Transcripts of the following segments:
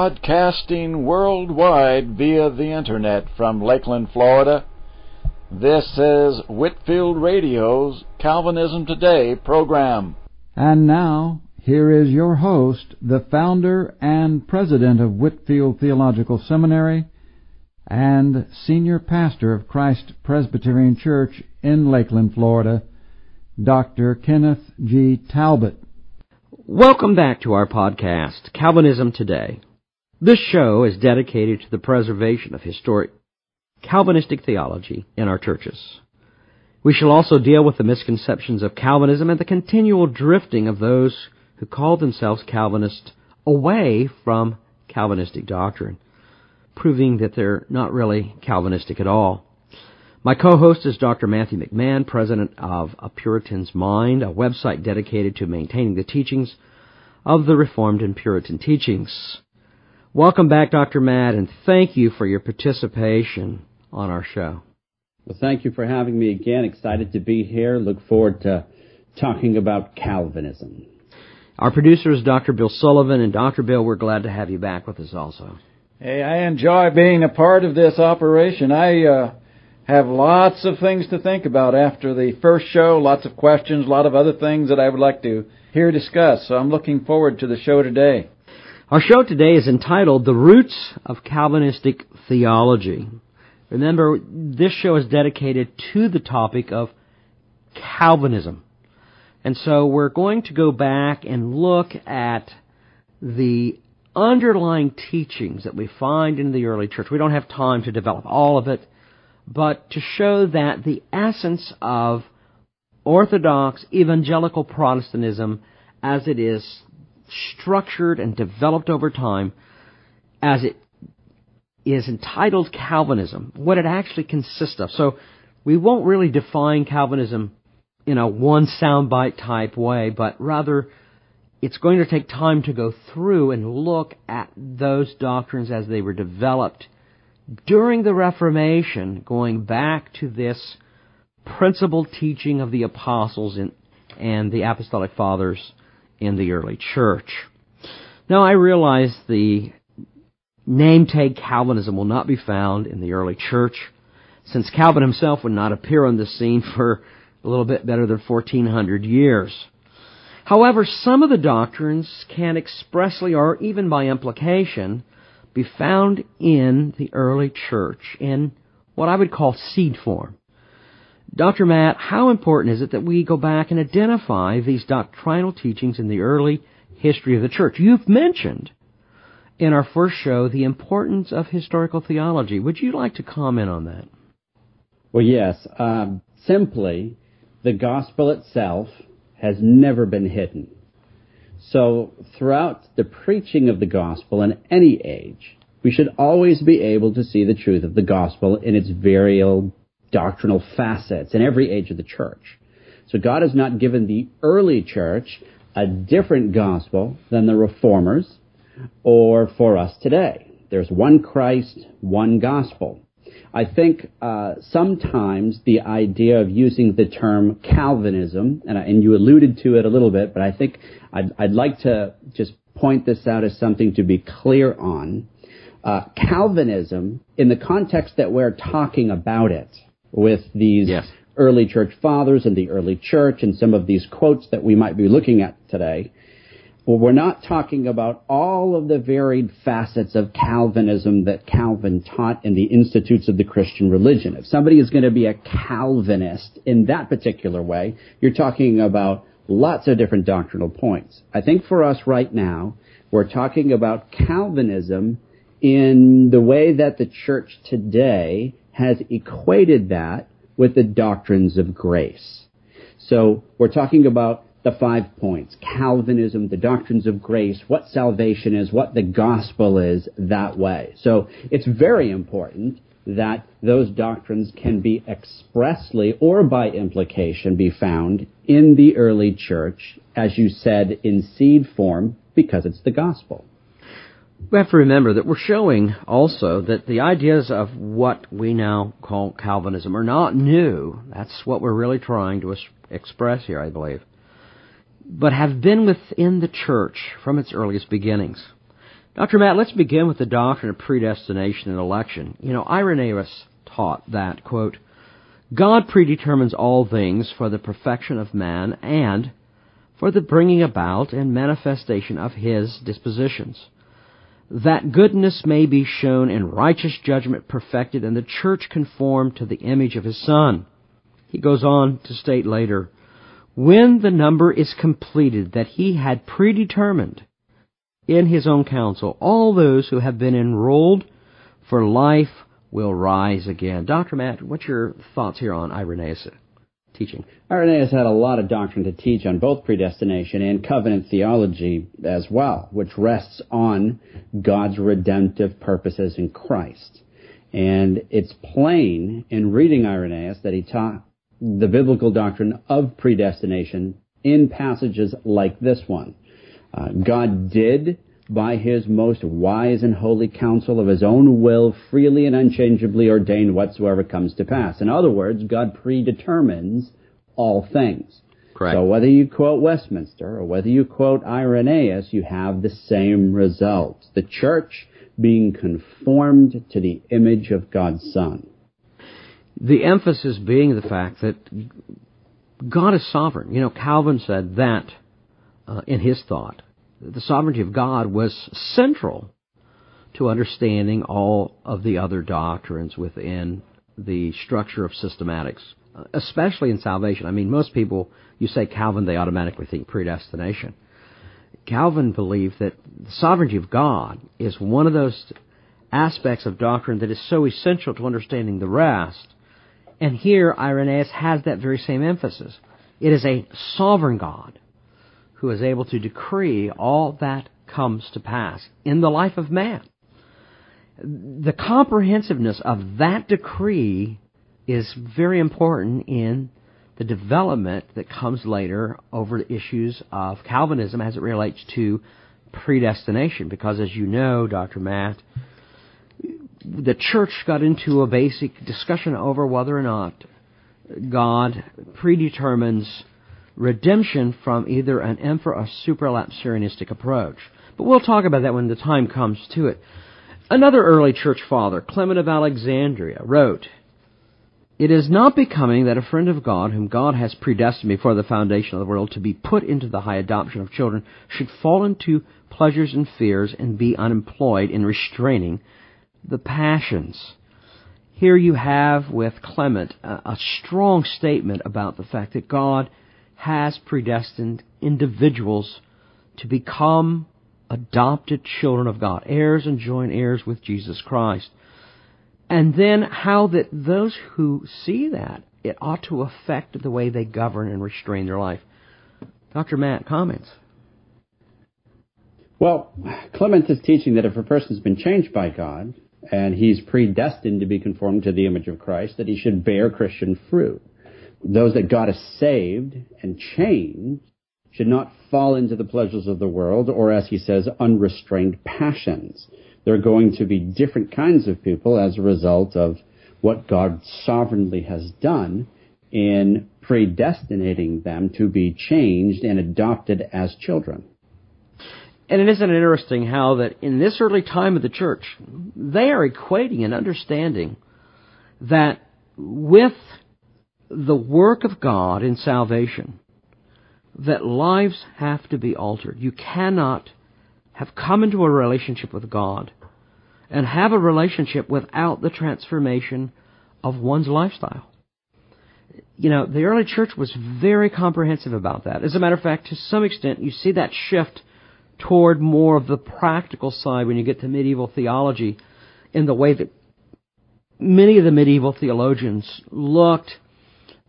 podcasting worldwide via the internet from Lakeland, Florida. This is Whitefield Radio's Calvinism Today program. And now, here is your host, the founder and president of Whitefield Theological Seminary and senior pastor of Christ Presbyterian Church in Lakeland, Florida, Dr. Kenneth G. Talbot. Welcome back to our podcast, Calvinism Today. This show is dedicated to the preservation of historic Calvinistic theology in our churches. We shall also deal with the misconceptions of Calvinism and the continual drifting of those who call themselves Calvinists away from Calvinistic doctrine, proving that they're not really Calvinistic at all. My co-host is Dr. Matthew McMahon, president of A Puritan's Mind, a website dedicated to maintaining the teachings of the Reformed and Puritan teachings. Welcome back, Dr. Matt, and thank you for your participation on our show. Well, thank you for having me again. Excited to be here. Look forward to talking about Calvinism. Our producer is Dr. Bill Sullivan, and Dr. Bill, we're glad to have you back with us also. Hey, I enjoy being a part of this operation. I uh, have lots of things to think about after the first show, lots of questions, a lot of other things that I would like to hear discussed. So I'm looking forward to the show today. Our show today is entitled The Roots of Calvinistic Theology. Remember, this show is dedicated to the topic of Calvinism. And so we're going to go back and look at the underlying teachings that we find in the early church. We don't have time to develop all of it, but to show that the essence of Orthodox evangelical Protestantism as it is structured and developed over time as it is entitled Calvinism, what it actually consists of. So we won't really define Calvinism in a one soundbite type way, but rather it's going to take time to go through and look at those doctrines as they were developed during the Reformation, going back to this principal teaching of the apostles and, and the apostolic fathers in the early church. Now, I realize the name tag Calvinism will not be found in the early church, since Calvin himself would not appear on the scene for a little bit better than 1400 years. However, some of the doctrines can expressly or even by implication be found in the early church in what I would call seed form. Dr. Matt, how important is it that we go back and identify these doctrinal teachings in the early history of the church? You've mentioned in our first show the importance of historical theology. Would you like to comment on that? Well, yes. Um, simply, the gospel itself has never been hidden. So, throughout the preaching of the gospel in any age, we should always be able to see the truth of the gospel in its various doctrinal facets in every age of the church. So God has not given the early church a different gospel than the reformers or for us today. There's one Christ, one gospel. I think uh, sometimes the idea of using the term Calvinism, and, and, you alluded to it a little bit, but I think I'd, I'd, like to just point this out as something to be clear on. Uh, Calvinism, in the context that we're talking about it, with these yes. early church fathers and the early church and some of these quotes that we might be looking at today. Well, we're not talking about all of the varied facets of Calvinism that Calvin taught in the Institutes of the Christian Religion. If somebody is going to be a Calvinist in that particular way, you're talking about lots of different doctrinal points. I think for us right now, we're talking about Calvinism in the way that the church today has equated that with the doctrines of grace. So we're talking about the five points. Calvinism, the doctrines of grace, what salvation is, what the gospel is, that way. So it's very important that those doctrines can be expressly or by implication be found in the early church, as you said, in seed form, because it's the gospel we have to remember that we're showing also that the ideas of what we now call Calvinism are not new. That's what we're really trying to express here, I believe. But have been within the church from its earliest beginnings. Dr. Matt, let's begin with the doctrine of predestination and election. You know, Irenaeus taught that, quote, God predetermines all things for the perfection of man and for the bringing about and manifestation of his dispositions, that goodness may be shown in righteous judgment perfected and the church conformed to the image of his Son. He goes on to state later, when the number is completed that he had predetermined in his own counsel, all those who have been enrolled for life will rise again. Dr. Matt, what's your thoughts here on Irenaeus' teaching? Irenaeus had a lot of doctrine to teach on both predestination and covenant theology as well, which rests on God's redemptive purposes in Christ. And it's plain in reading Irenaeus that he taught the biblical doctrine of predestination in passages like this one. Uh, God did by his most wise and holy counsel of his own will freely and unchangeably ordained whatsoever comes to pass. In other words, God predetermines all things. Correct. So whether you quote Westminster or whether you quote Irenaeus, you have the same result. The church being conformed to the image of God's Son. The emphasis being the fact that God is sovereign. You know, Calvin said that uh, in his thought the sovereignty of God was central to understanding all of the other doctrines within the structure of systematics, especially in salvation. I mean, most people, you say Calvin, they automatically think predestination. Calvin believed that the sovereignty of God is one of those aspects of doctrine that is so essential to understanding the rest. And here, Irenaeus has that very same emphasis. It is a sovereign God who is able to decree all that comes to pass in the life of man. The comprehensiveness of that decree is very important in the development that comes later over the issues of Calvinism as it relates to predestination. Because as you know, Dr. Matt, the church got into a basic discussion over whether or not God predetermines redemption from either an infra or supralapsarianistic approach. But we'll talk about that when the time comes to it. Another early church father, Clement of Alexandria, wrote, It is not becoming that a friend of God, whom God has predestined before the foundation of the world to be put into the high adoption of children, should fall into pleasures and fears and be unemployed in restraining the passions. Here you have with Clement a, a strong statement about the fact that God has predestined individuals to become adopted children of God, heirs and joint heirs with Jesus Christ. And then how that those who see that, it ought to affect the way they govern and restrain their life. Dr. Matt, comments? Well, Clement is teaching that if a person's been changed by God, and he's predestined to be conformed to the image of Christ, that he should bear Christian fruit those that God has saved and changed should not fall into the pleasures of the world or, as he says, unrestrained passions. There are going to be different kinds of people as a result of what God sovereignly has done in predestinating them to be changed and adopted as children. And it isn't interesting how that in this early time of the church, they are equating and understanding that with the work of God in salvation that lives have to be altered. You cannot have come into a relationship with God and have a relationship without the transformation of one's lifestyle. You know, the early church was very comprehensive about that. As a matter of fact, to some extent, you see that shift toward more of the practical side when you get to medieval theology in the way that many of the medieval theologians looked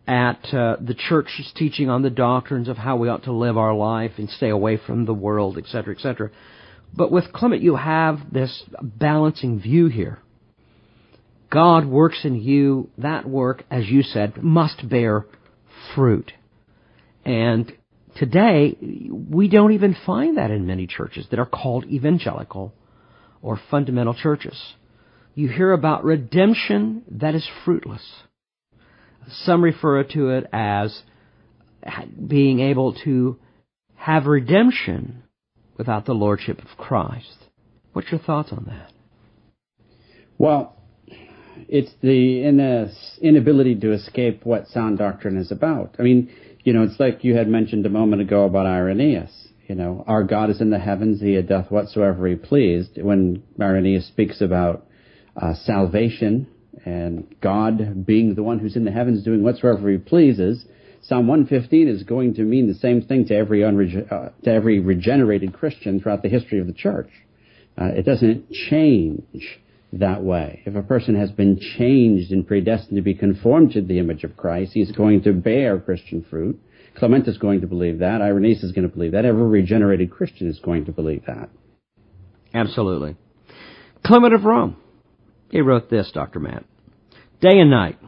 at uh, the church's teaching on the doctrines of how we ought to live our life and stay away from the world, etc., etc. But with Clement, you have this balancing view here. God works in you. That work, as you said, must bear fruit. And today, we don't even find that in many churches that are called evangelical or fundamental churches. You hear about redemption that is fruitless some refer to it as being able to have redemption without the lordship of Christ. What's your thoughts on that? Well, it's the inability to escape what sound doctrine is about. I mean, you know, it's like you had mentioned a moment ago about Irenaeus. You know, our God is in the heavens; He doth whatsoever He pleased. When Irenaeus speaks about uh, salvation and God being the one who's in the heavens doing whatsoever He pleases, Psalm 115 is going to mean the same thing to every uh, to every regenerated Christian throughout the history of the church. Uh, it doesn't change that way. If a person has been changed and predestined to be conformed to the image of Christ, he's going to bear Christian fruit. Clement is going to believe that. Irenaeus is going to believe that. Every regenerated Christian is going to believe that. Absolutely. Clement of Rome. He wrote this, Dr. Matt. Day and night,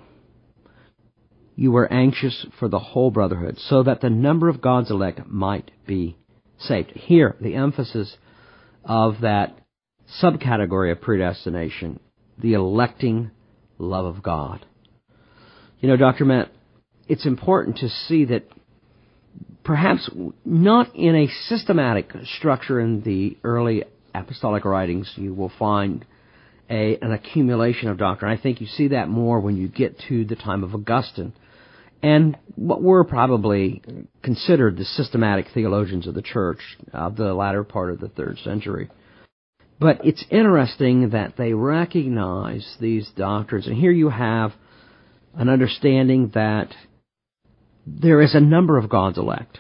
you were anxious for the whole brotherhood, so that the number of God's elect might be saved. Here, the emphasis of that subcategory of predestination, the electing love of God. You know, Dr. Matt, it's important to see that perhaps not in a systematic structure in the early apostolic writings, you will find a, an accumulation of doctrine. I think you see that more when you get to the time of Augustine and what were probably considered the systematic theologians of the church of the latter part of the third century. But it's interesting that they recognize these doctrines. And here you have an understanding that there is a number of God's elect.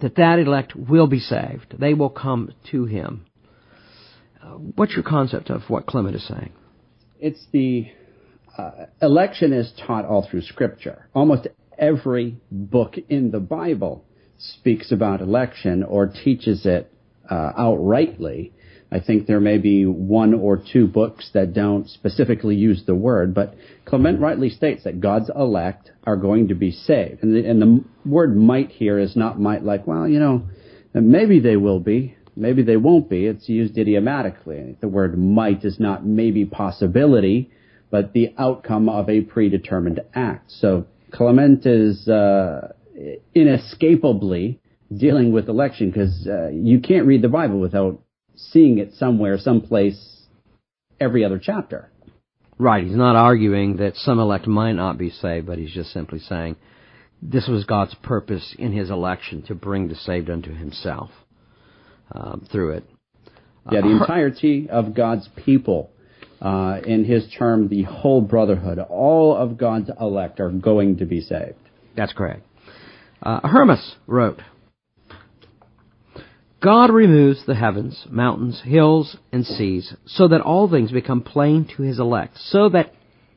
That that elect will be saved. They will come to Him. What's your concept of what Clement is saying? It's the uh, election is taught all through Scripture. Almost every book in the Bible speaks about election or teaches it uh, outrightly. I think there may be one or two books that don't specifically use the word, but Clement rightly states that God's elect are going to be saved. And the, and the word might here is not might like, well, you know, maybe they will be, maybe they won't be. It's used idiomatically. The word might is not maybe possibility, but the outcome of a predetermined act. So Clement is uh, inescapably dealing with election because uh, you can't read the Bible without seeing it somewhere, someplace, every other chapter. Right. He's not arguing that some elect might not be saved, but he's just simply saying this was God's purpose in his election to bring the saved unto himself um, through it. Yeah, the uh, entirety of God's people, uh, in his term, the whole brotherhood, all of God's elect are going to be saved. That's correct. Uh, Hermas wrote, God removes the heavens, mountains, hills, and seas, so that all things become plain to his elect, so that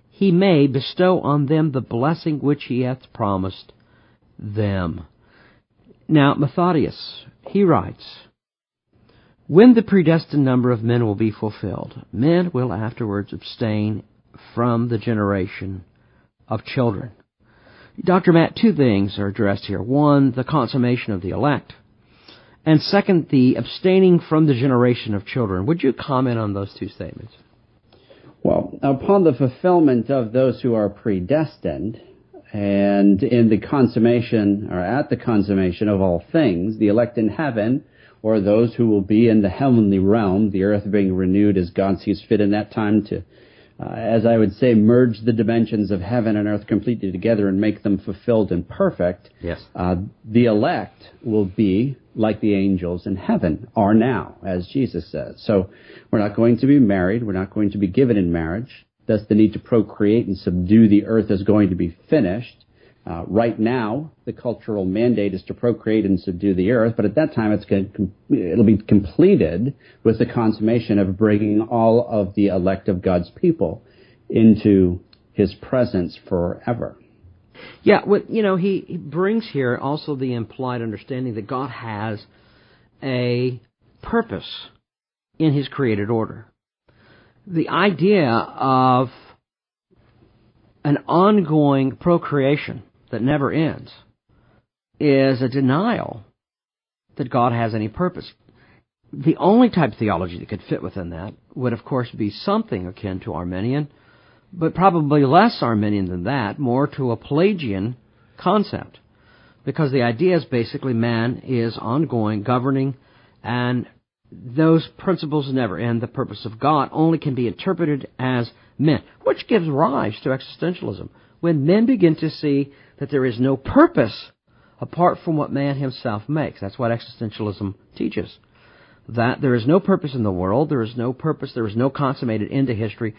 he may bestow on them the blessing which he hath promised them. Now, Methodius, he writes, When the predestined number of men will be fulfilled, men will afterwards abstain from the generation of children. Dr. Matt, two things are addressed here. One, the consummation of the elect and second, the abstaining from the generation of children. Would you comment on those two statements? Well, upon the fulfillment of those who are predestined, and in the consummation, or at the consummation of all things, the elect in heaven, or those who will be in the heavenly realm, the earth being renewed as God sees fit in that time to uh, as I would say, merge the dimensions of heaven and earth completely together and make them fulfilled and perfect. Yes. Uh, the elect will be like the angels in heaven are now, as Jesus says. So we're not going to be married. We're not going to be given in marriage. Thus, the need to procreate and subdue the earth is going to be finished. Uh, right now, the cultural mandate is to procreate and subdue the earth, but at that time, it's going to, it'll be completed with the consummation of bringing all of the elect of God's people into His presence forever. Yeah, what you know, he, he brings here also the implied understanding that God has a purpose in His created order. The idea of an ongoing procreation that never ends is a denial that God has any purpose. The only type of theology that could fit within that would, of course, be something akin to Arminian, but probably less Arminian than that, more to a Pelagian concept. Because the idea is basically man is ongoing, governing, and those principles never end. The purpose of God only can be interpreted as men, which gives rise to existentialism. When men begin to see that there is no purpose apart from what man himself makes. That's what existentialism teaches. That there is no purpose in the world, there is no purpose, there is no consummated end to history.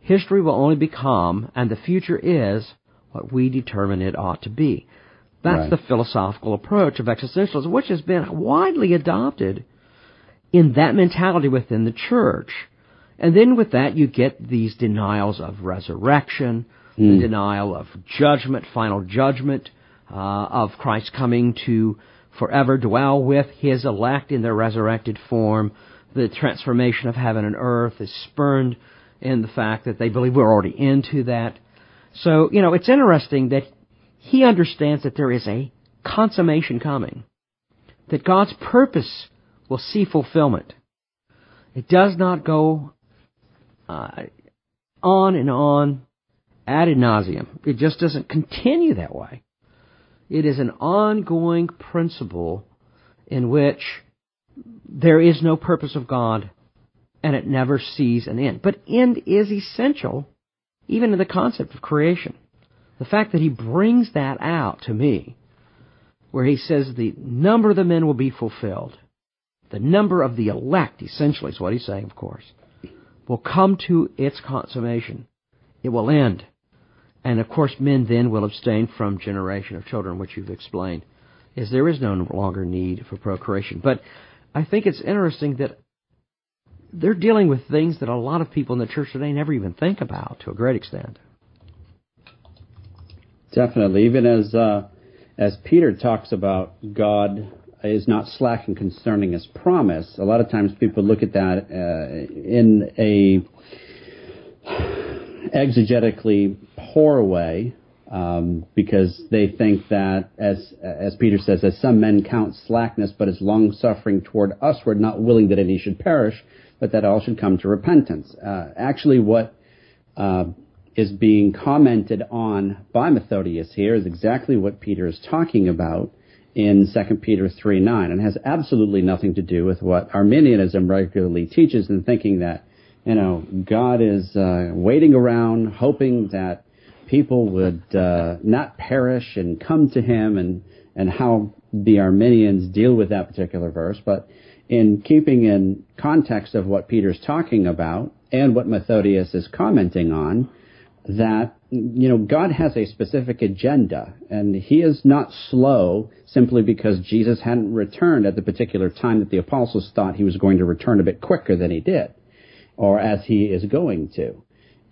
History will only become, and the future is, what we determine it ought to be. That's Right. the philosophical approach of existentialism, which has been widely adopted in that mentality within the church. And then with that, you get these denials of resurrection, the denial of judgment, final judgment, uh, of Christ coming to forever dwell with his elect in their resurrected form. The transformation of heaven and earth is spurned in the fact that they believe we're already into that. So, you know, it's interesting that he understands that there is a consummation coming, that God's purpose will see fulfillment. It does not go uh, on and on ad nauseum. It just doesn't continue that way. It is an ongoing principle in which there is no purpose of God and it never sees an end. But end is essential even in the concept of creation. The fact that he brings that out to me, where he says the number of the men will be fulfilled, the number of the elect, essentially is what he's saying, of course, will come to its consummation. It will end. And of course, men then will abstain from generation of children, which you've explained, as there is no longer need for procreation. But I think it's interesting that they're dealing with things that a lot of people in the church today never even think about to a great extent. Definitely, even as uh, as Peter talks about God is not slacking concerning His promise. A lot of times people look at that uh, in a exegetically poor way um, because they think that, as as Peter says, as some men count slackness, but as long suffering toward usward, not willing that any should perish, but that all should come to repentance. Uh, actually, what uh, is being commented on by Methodius here is exactly what Peter is talking about in 2 Peter 3 9, and has absolutely nothing to do with what Arminianism regularly teaches in thinking that, you know, God is uh, waiting around hoping that people would uh, not perish and come to him and, and how the Arminians deal with that particular verse. But in keeping in context of what Peter's talking about and what Methodius is commenting on, that you know God has a specific agenda, and He is not slow simply because Jesus hadn't returned at the particular time that the apostles thought He was going to return a bit quicker than He did, or as He is going to,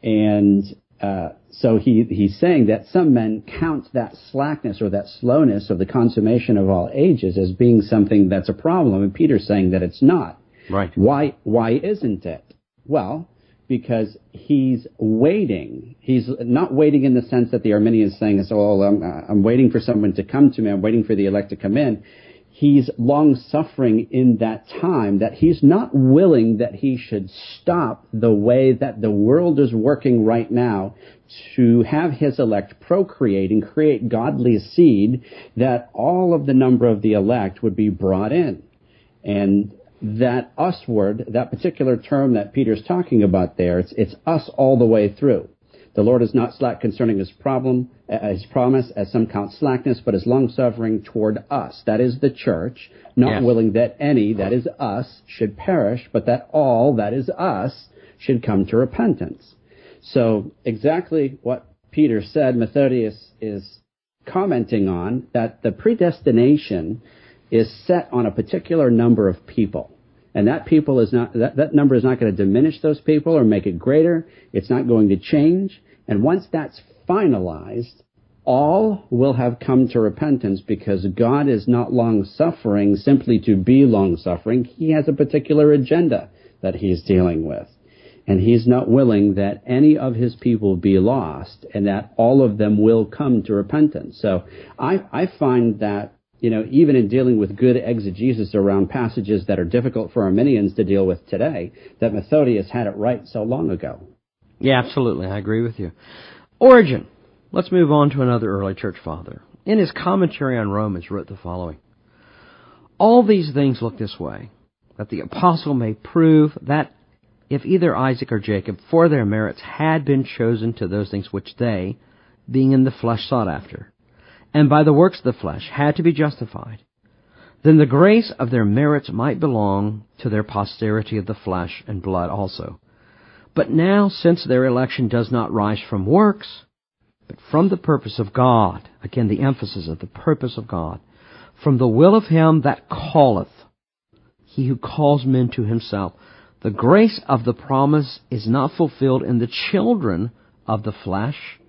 and uh, so he he's saying that some men count that slackness or that slowness of the consummation of all ages as being something that's a problem, and Peter's saying that it's not. Right. Why why isn't it? Well, because he's waiting. He's not waiting in the sense that the Arminian is saying, "Oh, I'm, I'm waiting for someone to come to me. I'm waiting for the elect to come in." He's long suffering in that time that he's not willing that he should stop the way that the world is working right now to have his elect procreate and create godly seed that all of the number of the elect would be brought in. And that usward, that particular term that Peter's talking about there, it's, it's us all the way through. The Lord is not slack concerning his problem, uh, his promise, as some count slackness, but is long suffering toward us. That is the church, not Yes. willing that any, that is us, should perish, but that all, that is us, should come to repentance. So exactly what Peter said, Methodius is commenting on that the predestination is set on a particular number of people. And that people is not, that, that number is not going to diminish those people or make it greater. It's not going to change. And once that's finalized, all will have come to repentance because God is not long suffering simply to be long suffering. He has a particular agenda that he's dealing with. And he's not willing that any of his people be lost and that all of them will come to repentance. So I, I find that you know, even in dealing with good exegesis around passages that are difficult for Arminians to deal with today, that Methodius had it right so long ago. Yeah, absolutely. I agree with you. Origen. Let's move on to another early church father. In his commentary on Romans, wrote the following All these things look this way that the apostle may prove that if either Isaac or Jacob, for their merits, had been chosen to those things which they, being in the flesh, sought after, and by the works of the flesh had to be justified, then the grace of their merits might belong to their posterity of the flesh and blood also. But now, since their election does not rise from works, but from the purpose of God, again the emphasis of the purpose of God, from the will of him that calleth, he who calls men to himself, the grace of the promise is not fulfilled in the children of the flesh,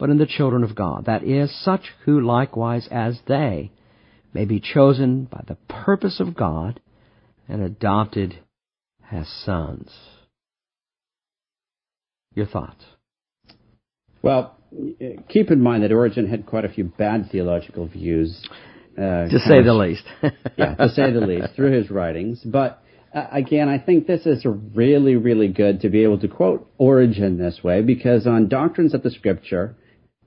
but in the children of God. That is, such who likewise as they may be chosen by the purpose of God and adopted as sons. Your thoughts? Well, keep in mind that Origen had quite a few bad theological views. Uh, to say the least. yeah, to say the least, through his writings. But uh, again, I think this is really, really good to be able to quote Origen this way because on doctrines of the Scripture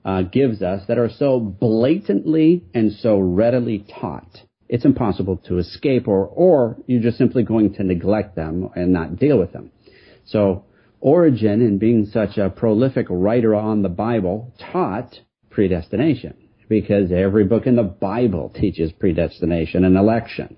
uh, gives us that are so blatantly and so readily taught, it's impossible to escape, or or you're just simply going to neglect them and not deal with them. So Origen, in being such a prolific writer on the Bible, taught predestination because every book in the Bible teaches predestination and election.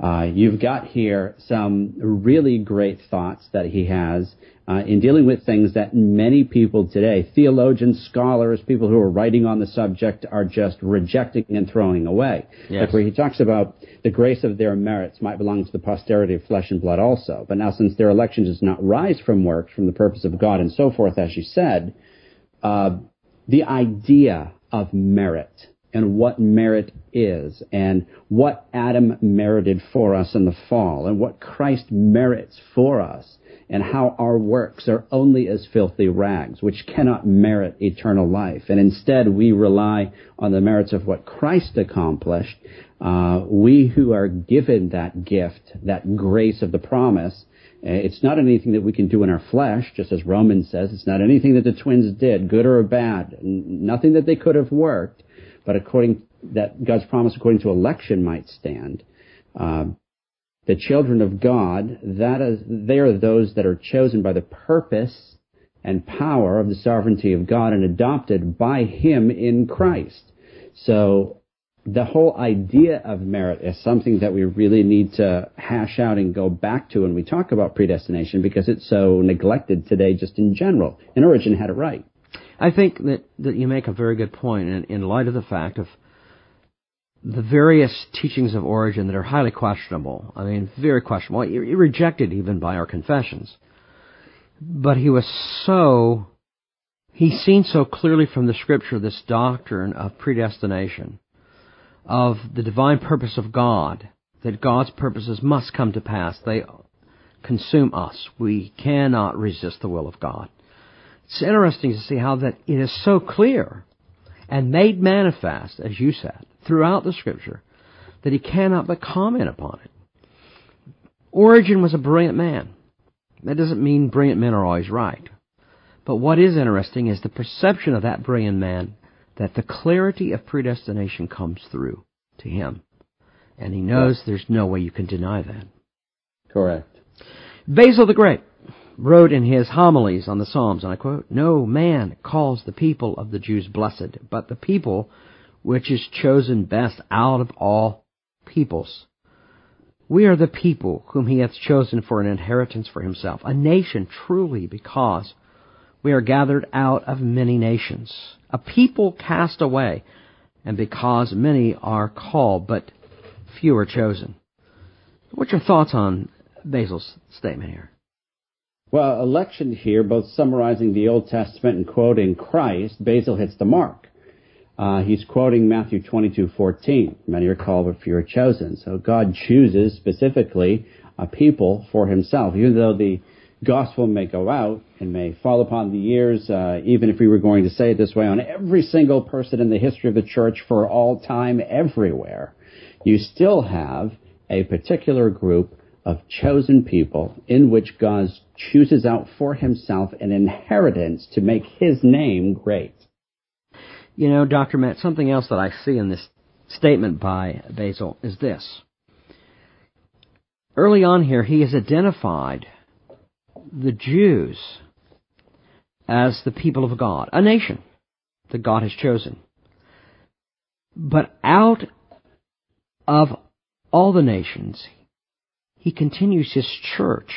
Uh, you've got here some really great thoughts that he has uh, in dealing with things that many people today, theologians, scholars, people who are writing on the subject, are just rejecting and throwing away. Yes. Like where he talks about the grace of their merits might belong to the posterity of flesh and blood also. But now, since their election does not rise from works, from the purpose of God, and so forth, as you said, uh, the idea of merit and what merit is and what Adam merited for us in the fall and what Christ merits for us and how our works are only as filthy rags, which cannot merit eternal life. And instead we rely on the merits of what Christ accomplished. Uh, we who are given that gift, that grace of the promise, uh, it's not anything that we can do in our flesh, just as Romans says. It's not anything that the twins did, good or bad. Nothing that they could have worked but according that God's promise according to election might stand. Uh, the children of God, that is, they are those that are chosen by the purpose and power of the sovereignty of God and adopted by Him in Christ. So the whole idea of merit is something that we really need to hash out and go back to when we talk about predestination because it's so neglected today just in general. And Origen had it right. I think that, that you make a very good point in, in light of the fact of the various teachings of Origen that are highly questionable. I mean, very questionable, rejected even by our confessions. But he was so, he's seen so clearly from the scripture this doctrine of predestination, of the divine purpose of God, that God's purposes must come to pass. They consume us. We cannot resist the will of God. It's interesting to see how that it is so clear and made manifest, as you said, throughout the scripture, that he cannot but comment upon it. Origen was a brilliant man. That doesn't mean brilliant men are always right. But what is interesting is the perception of that brilliant man that the clarity of predestination comes through to him. And he knows there's no way you can deny that. Correct. Basil the Great wrote in his homilies on the Psalms, and I quote, No man calls the people of the Jews blessed, but the people which is chosen best out of all peoples. We are the people whom he hath chosen for an inheritance for himself, a nation truly because we are gathered out of many nations, a people cast away, and because many are called, but few are chosen. What's your thoughts on Basil's statement here? Well, election here, both summarizing the Old Testament and quoting Christ, Basil hits the mark. Uh, he's quoting Matthew 22:14. Many are called, but few are chosen. So God chooses specifically a people for Himself, even though the gospel may go out and may fall upon the ears, uh, even if we were going to say it this way, on every single person in the history of the church for all time, everywhere. You still have a particular group of chosen people in which God chooses out for himself an inheritance to make his name great. You know, Dr. Matt, something else that I see in this statement by Basil is this. early on here, he has identified the Jews as the people of God, a nation that God has chosen. But out of all the nations, he continues his church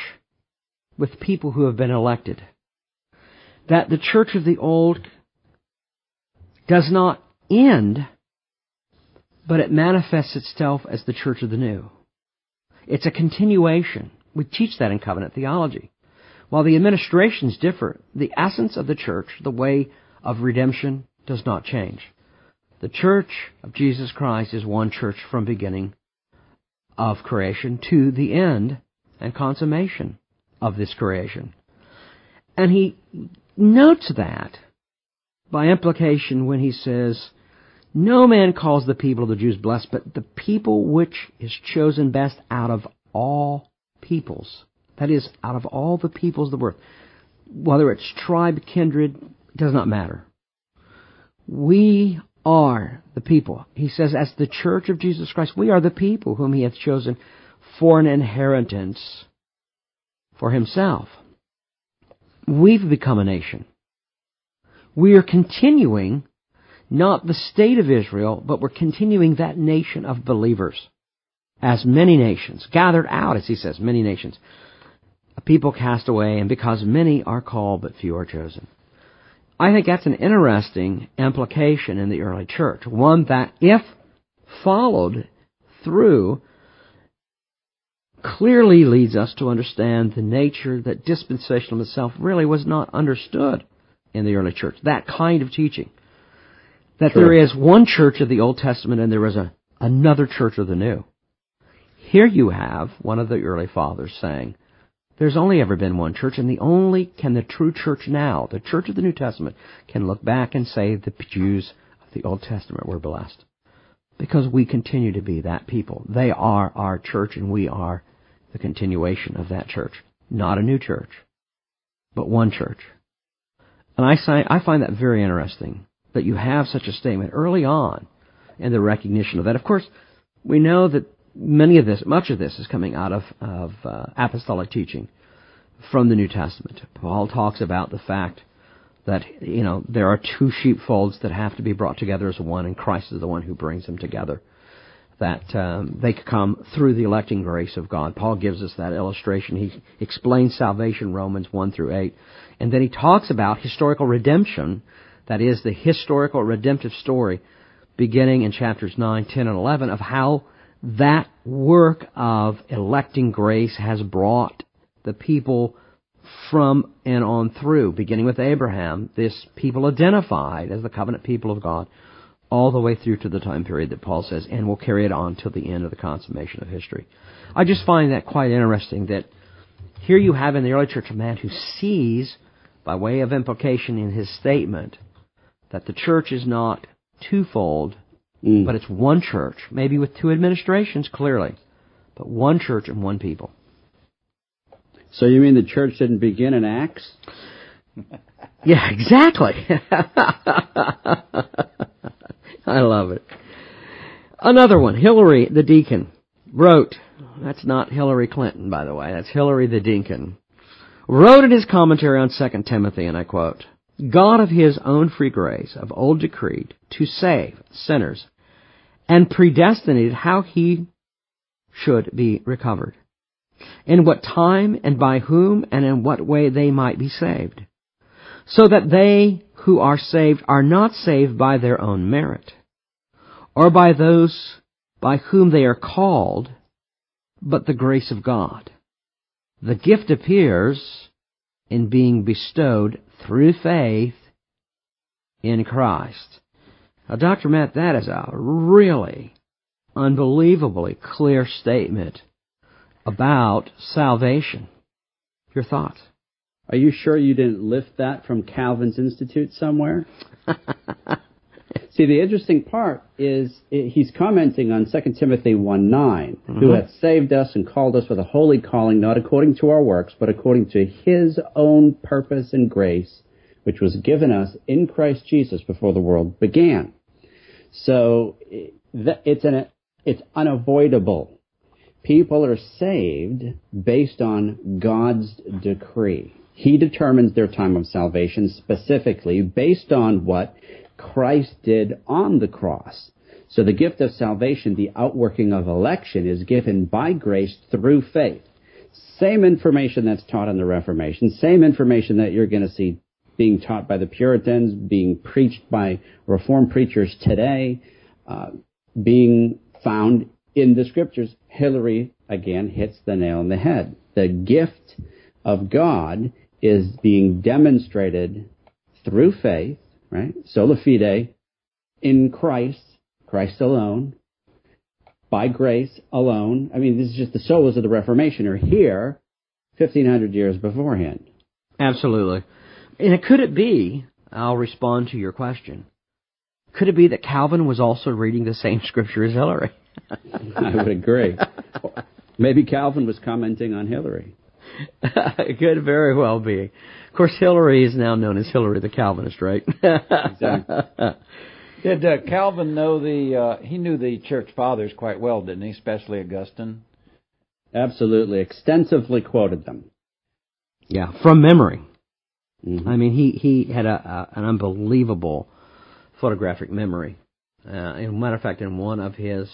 with people who have been elected. That the church of the old does not end, but it manifests itself as the church of the new. It's a continuation. We teach that in covenant theology. While the administrations differ, the essence of the church, the way of redemption, does not change. The church of Jesus Christ is one church from beginning of creation to the end and consummation of this creation. And he notes that by implication when he says, No man calls the people of the Jews blessed, but the people which is chosen best out of all peoples. That is, out of all the peoples of the earth. Whether it's tribe, kindred, it does not matter. We are the people. He says, as the church of Jesus Christ, we are the people whom he hath chosen for an inheritance for himself. We've become a nation. We are continuing not the state of Israel, but we're continuing that nation of believers as many nations, gathered out, as he says, many nations a people cast away, and because many are called, but few are chosen. I think that's an interesting implication in the early church. One that, if followed through, clearly leads us to understand the nature that dispensationalism itself really was not understood in the early church. That kind of teaching. That there is one church of the Old Testament and there is a, another church of the New. Here you have one of the early fathers saying, there's only ever been one church, and the only can the true church now, the church of the New Testament, can look back and say the Jews of the Old Testament were blessed. Because we continue to be that people. They are our church, and we are the continuation of that church. Not a new church, but one church. And I, I find that very interesting that you have such a statement early on and the recognition of that. Of course, we know that many of this, much of this is coming out of, of uh, apostolic teaching from the New Testament. Paul talks about the fact that, you know, there are two sheepfolds that have to be brought together as one, and Christ is the one who brings them together. That um, they come through the electing grace of God. Paul gives us that illustration. He explains salvation, Romans 1 through 8. And then he talks about historical redemption, that is, the historical redemptive story, beginning in chapters 9, 10, and 11, of how that work of electing grace has brought the people from and on through, beginning with Abraham, this people identified as the covenant people of God, all the way through to the time period that Paul says, and will carry it on till the end of the consummation of history. I just find that quite interesting that here you have in the early church a man who sees, by way of implication in his statement, that the church is not twofold, Mm. But it's one church, maybe with two administrations, clearly, but one church and one people. So you mean the church didn't begin in Acts? yeah, exactly. I love it. Another one, Hilary the deacon wrote, that's not Hillary Clinton, by the way, that's Hilary the deacon, wrote in his commentary on 2 Timothy, and I quote, God of his own free grace of old decreed to save sinners and predestinated how he should be recovered, in what time and by whom and in what way they might be saved, so that they who are saved are not saved by their own merit, or by those by whom they are called, but the grace of God. The gift appears in being bestowed through faith in Christ. Now, Dr. Matt, that is a really unbelievably clear statement about salvation. Your thoughts? Are you sure you didn't lift that from Calvin's Institute somewhere? See, the interesting part is he's commenting on 2 Timothy 1 9, mm-hmm. who hath saved us and called us with a holy calling, not according to our works, but according to his own purpose and grace, which was given us in Christ Jesus before the world began. So it's an, it's unavoidable. People are saved based on God's decree. He determines their time of salvation specifically based on what Christ did on the cross. So the gift of salvation, the outworking of election, is given by grace through faith. Same information that's taught in the Reformation, same information that you're going to see being taught by the Puritans, being preached by Reformed preachers today, uh, being found in the Scriptures. Hilary, again, hits the nail on the head. The gift of God is being demonstrated through faith, right? Sola fide, in Christ, Christ alone, by grace alone. I mean, this is just the solas of the Reformation are here 1500 years beforehand. Absolutely. And could it be, I'll respond to your question, could it be that Calvin was also reading the same scripture as Hilary? I would agree. Maybe Calvin was commenting on Hilary. It could very well be. Of course, Hilary is now known as Hilary the Calvinist, right? exactly. Did uh, Calvin know the? Uh, he knew the church fathers quite well, didn't he? Especially Augustine. Absolutely, extensively quoted them. Yeah, from memory. Mm-hmm. I mean, he he had a, a an unbelievable photographic memory. Uh, as a matter of fact, in one of his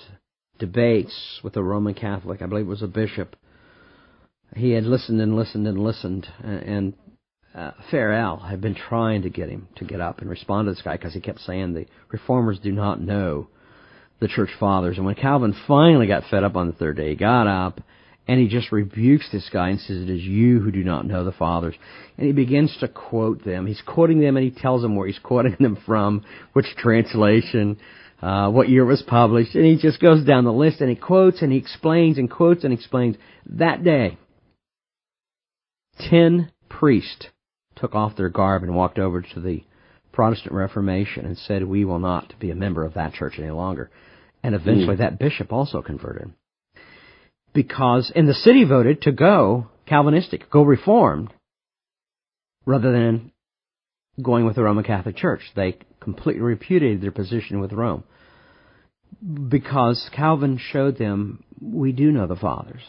debates with a Roman Catholic, I believe it was a bishop, he had listened and listened and listened, and, and uh, Farel had been trying to get him to get up and respond to this guy because he kept saying the reformers do not know the church fathers. And when Calvin finally got fed up on the third day, he got up and he just rebukes this guy and says, It is you who do not know the fathers. And he begins to quote them. He's quoting them and he tells them where he's quoting them from, which translation, uh, what year it was published. And he just goes down the list and he quotes and he explains and quotes and explains. That day, ten priests took off their garb and walked over to the Protestant Reformation and said, We will not be a member of that church any longer. And eventually mm. that bishop also converted because, and the city voted to go Calvinistic, go Reformed, rather than going with the Roman Catholic Church. They completely repudiated their position with Rome. Because Calvin showed them, we do know the fathers.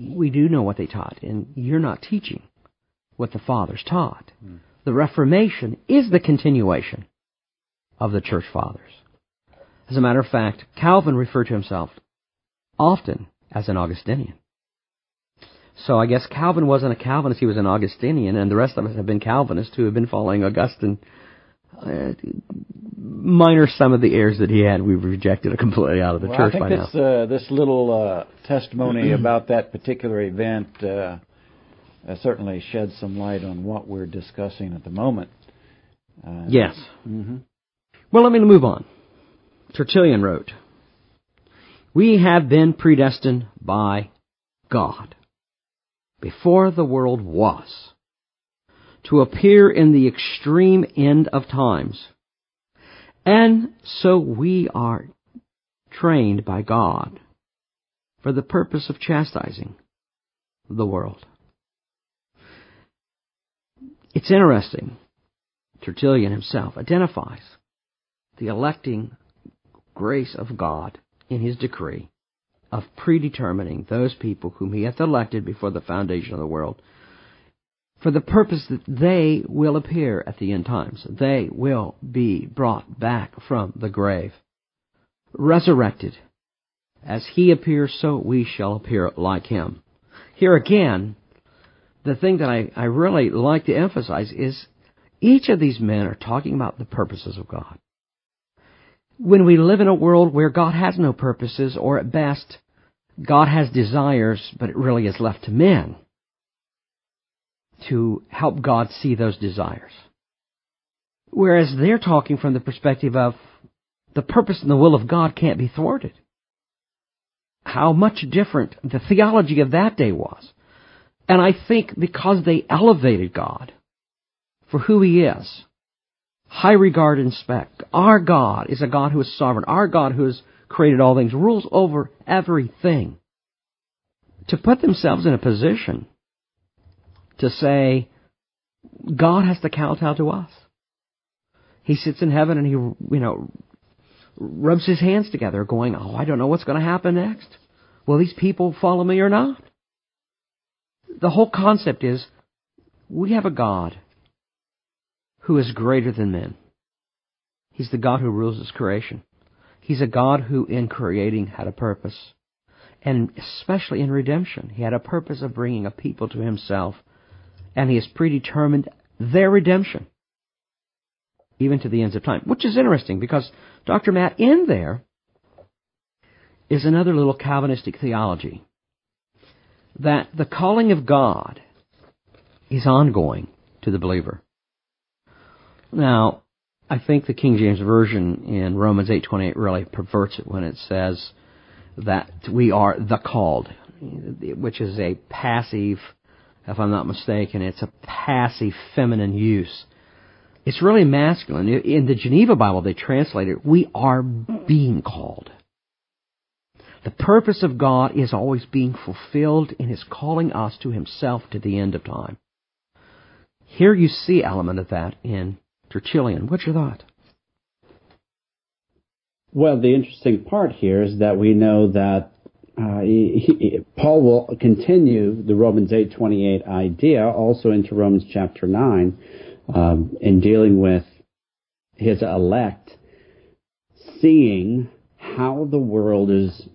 We do know what they taught, and you're not teaching what the fathers taught. Mm. The Reformation is the continuation of the church fathers. As a matter of fact, Calvin referred to himself often as an Augustinian. So I guess Calvin wasn't a Calvinist, he was an Augustinian, and the rest of us have been Calvinists who have been following Augustine. Uh, minor some of the errors that he had, we've rejected it completely out of the well, church I think by this, now. Uh, this little uh, testimony about that particular event uh, uh, certainly sheds some light on what we're discussing at the moment. Uh, yes. Mm-hmm. Well, let me move on. Tertullian wrote, we have been predestined by God before the world was to appear in the extreme end of times. And so we are trained by God for the purpose of chastising the world. It's interesting. Tertullian himself identifies the electing grace of God in his decree of predetermining those people whom he hath elected before the foundation of the world for the purpose that they will appear at the end times. They will be brought back from the grave, resurrected. As he appears, so we shall appear like him. Here again, the thing that I, I really like to emphasize is each of these men are talking about the purposes of God when we live in a world where God has no purposes, or at best, God has desires, but it really is left to men to help God see those desires. Whereas they're talking from the perspective of the purpose and the will of God can't be thwarted. How much different the theology of that day was. And I think because they elevated God for who He is, high regard and respect. Our God is a God who is sovereign. Our God who has created all things, rules over everything. To put themselves in a position to say, God has to kowtow to us. He sits in heaven and he, you know, rubs his hands together going, oh, I don't know what's going to happen next. will these people follow me or not? The whole concept is we have a God who is greater than men. He's the God who rules his creation. He's a God who, in creating, had a purpose. And especially in redemption, he had a purpose of bringing a people to himself. And he has predetermined their redemption, even to the ends of time. Which is interesting because, Dr. Matt, in there is another little Calvinistic theology that the calling of God is ongoing to the believer. Now, I think the King James Version in Romans 8:28 really perverts it when it says that we are the called, which is a passive, if I'm not mistaken, it's a passive feminine use. It's really masculine. In the Geneva Bible, they translate it, we are being called. The purpose of God is always being fulfilled in His calling us to Himself to the end of time. Here you see element of that in Tertullian. What's your thought? Well, the interesting part here is that we know that uh, he, he, Paul will continue the Romans 8:28 idea also into Romans chapter 9 um, in dealing with his elect seeing how the world is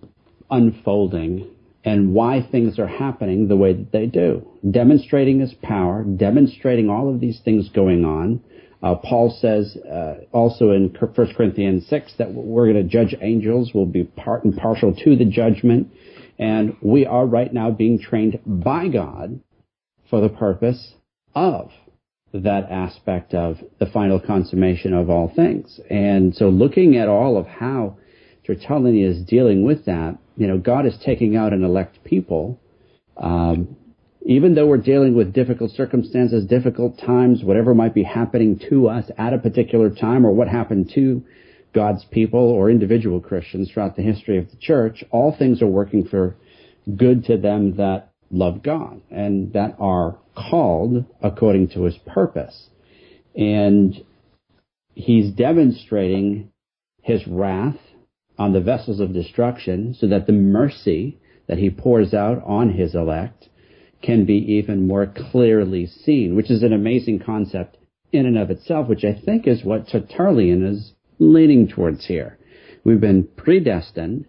unfolding and why things are happening the way that they do, demonstrating his power, demonstrating all of these things going on, uh, Paul says uh, also in 1 Corinthians 6 that we're going to judge angels, we'll be part and partial to the judgment, and we are right now being trained by God for the purpose of that aspect of the final consummation of all things. And so looking at all of how Tertullian is dealing with that, you know, God is taking out an elect people, um, even though we're dealing with difficult circumstances, difficult times, whatever might be happening to us at a particular time or what happened to God's people or individual Christians throughout the history of the church, all things are working for good to them that love God and that are called according to his purpose. And he's demonstrating his wrath on the vessels of destruction so that the mercy that he pours out on his elect can be even more clearly seen, which is an amazing concept in and of itself, which I think is what Tertullian is leaning towards here. We've been predestined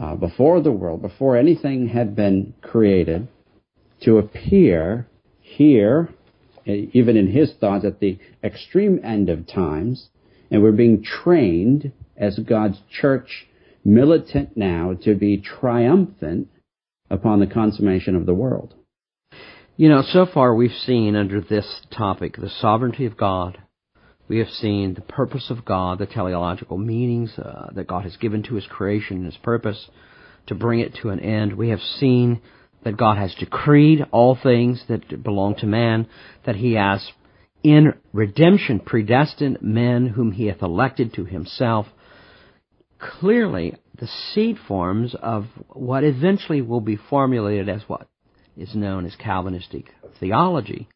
uh, before the world, before anything had been created, to appear here, even in his thoughts, at the extreme end of times, and we're being trained as God's church militant now to be triumphant upon the consummation of the world. You know, so far we've seen under this topic the sovereignty of God. We have seen the purpose of God, the teleological meanings uh, that God has given to His creation and His purpose to bring it to an end. We have seen that God has decreed all things that belong to man, that He has in redemption predestined men whom He hath elected to Himself. Clearly, the seed forms of what eventually will be formulated as what? Is known as Calvinistic theology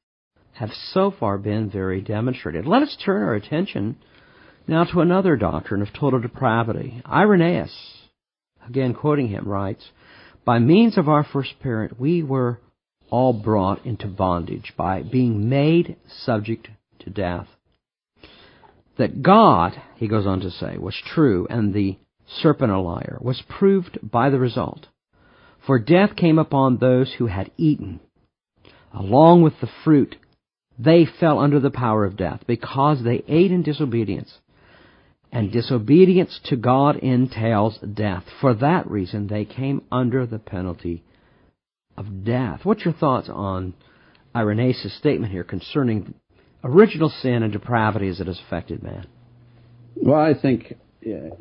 have so far been very demonstrated. Let us turn our attention now to another doctrine of total depravity. Irenaeus, again quoting him, writes, By means of our first parent, we were all brought into bondage by being made subject to death. That God, he goes on to say, was true and the serpent a liar was proved by the result. For death came upon those who had eaten. Along with the fruit, they fell under the power of death because they ate in disobedience. And disobedience to God entails death. For that reason, they came under the penalty of death. What's your thoughts on Irenaeus' statement here concerning original sin and depravity as it has affected man? Well, I think uh,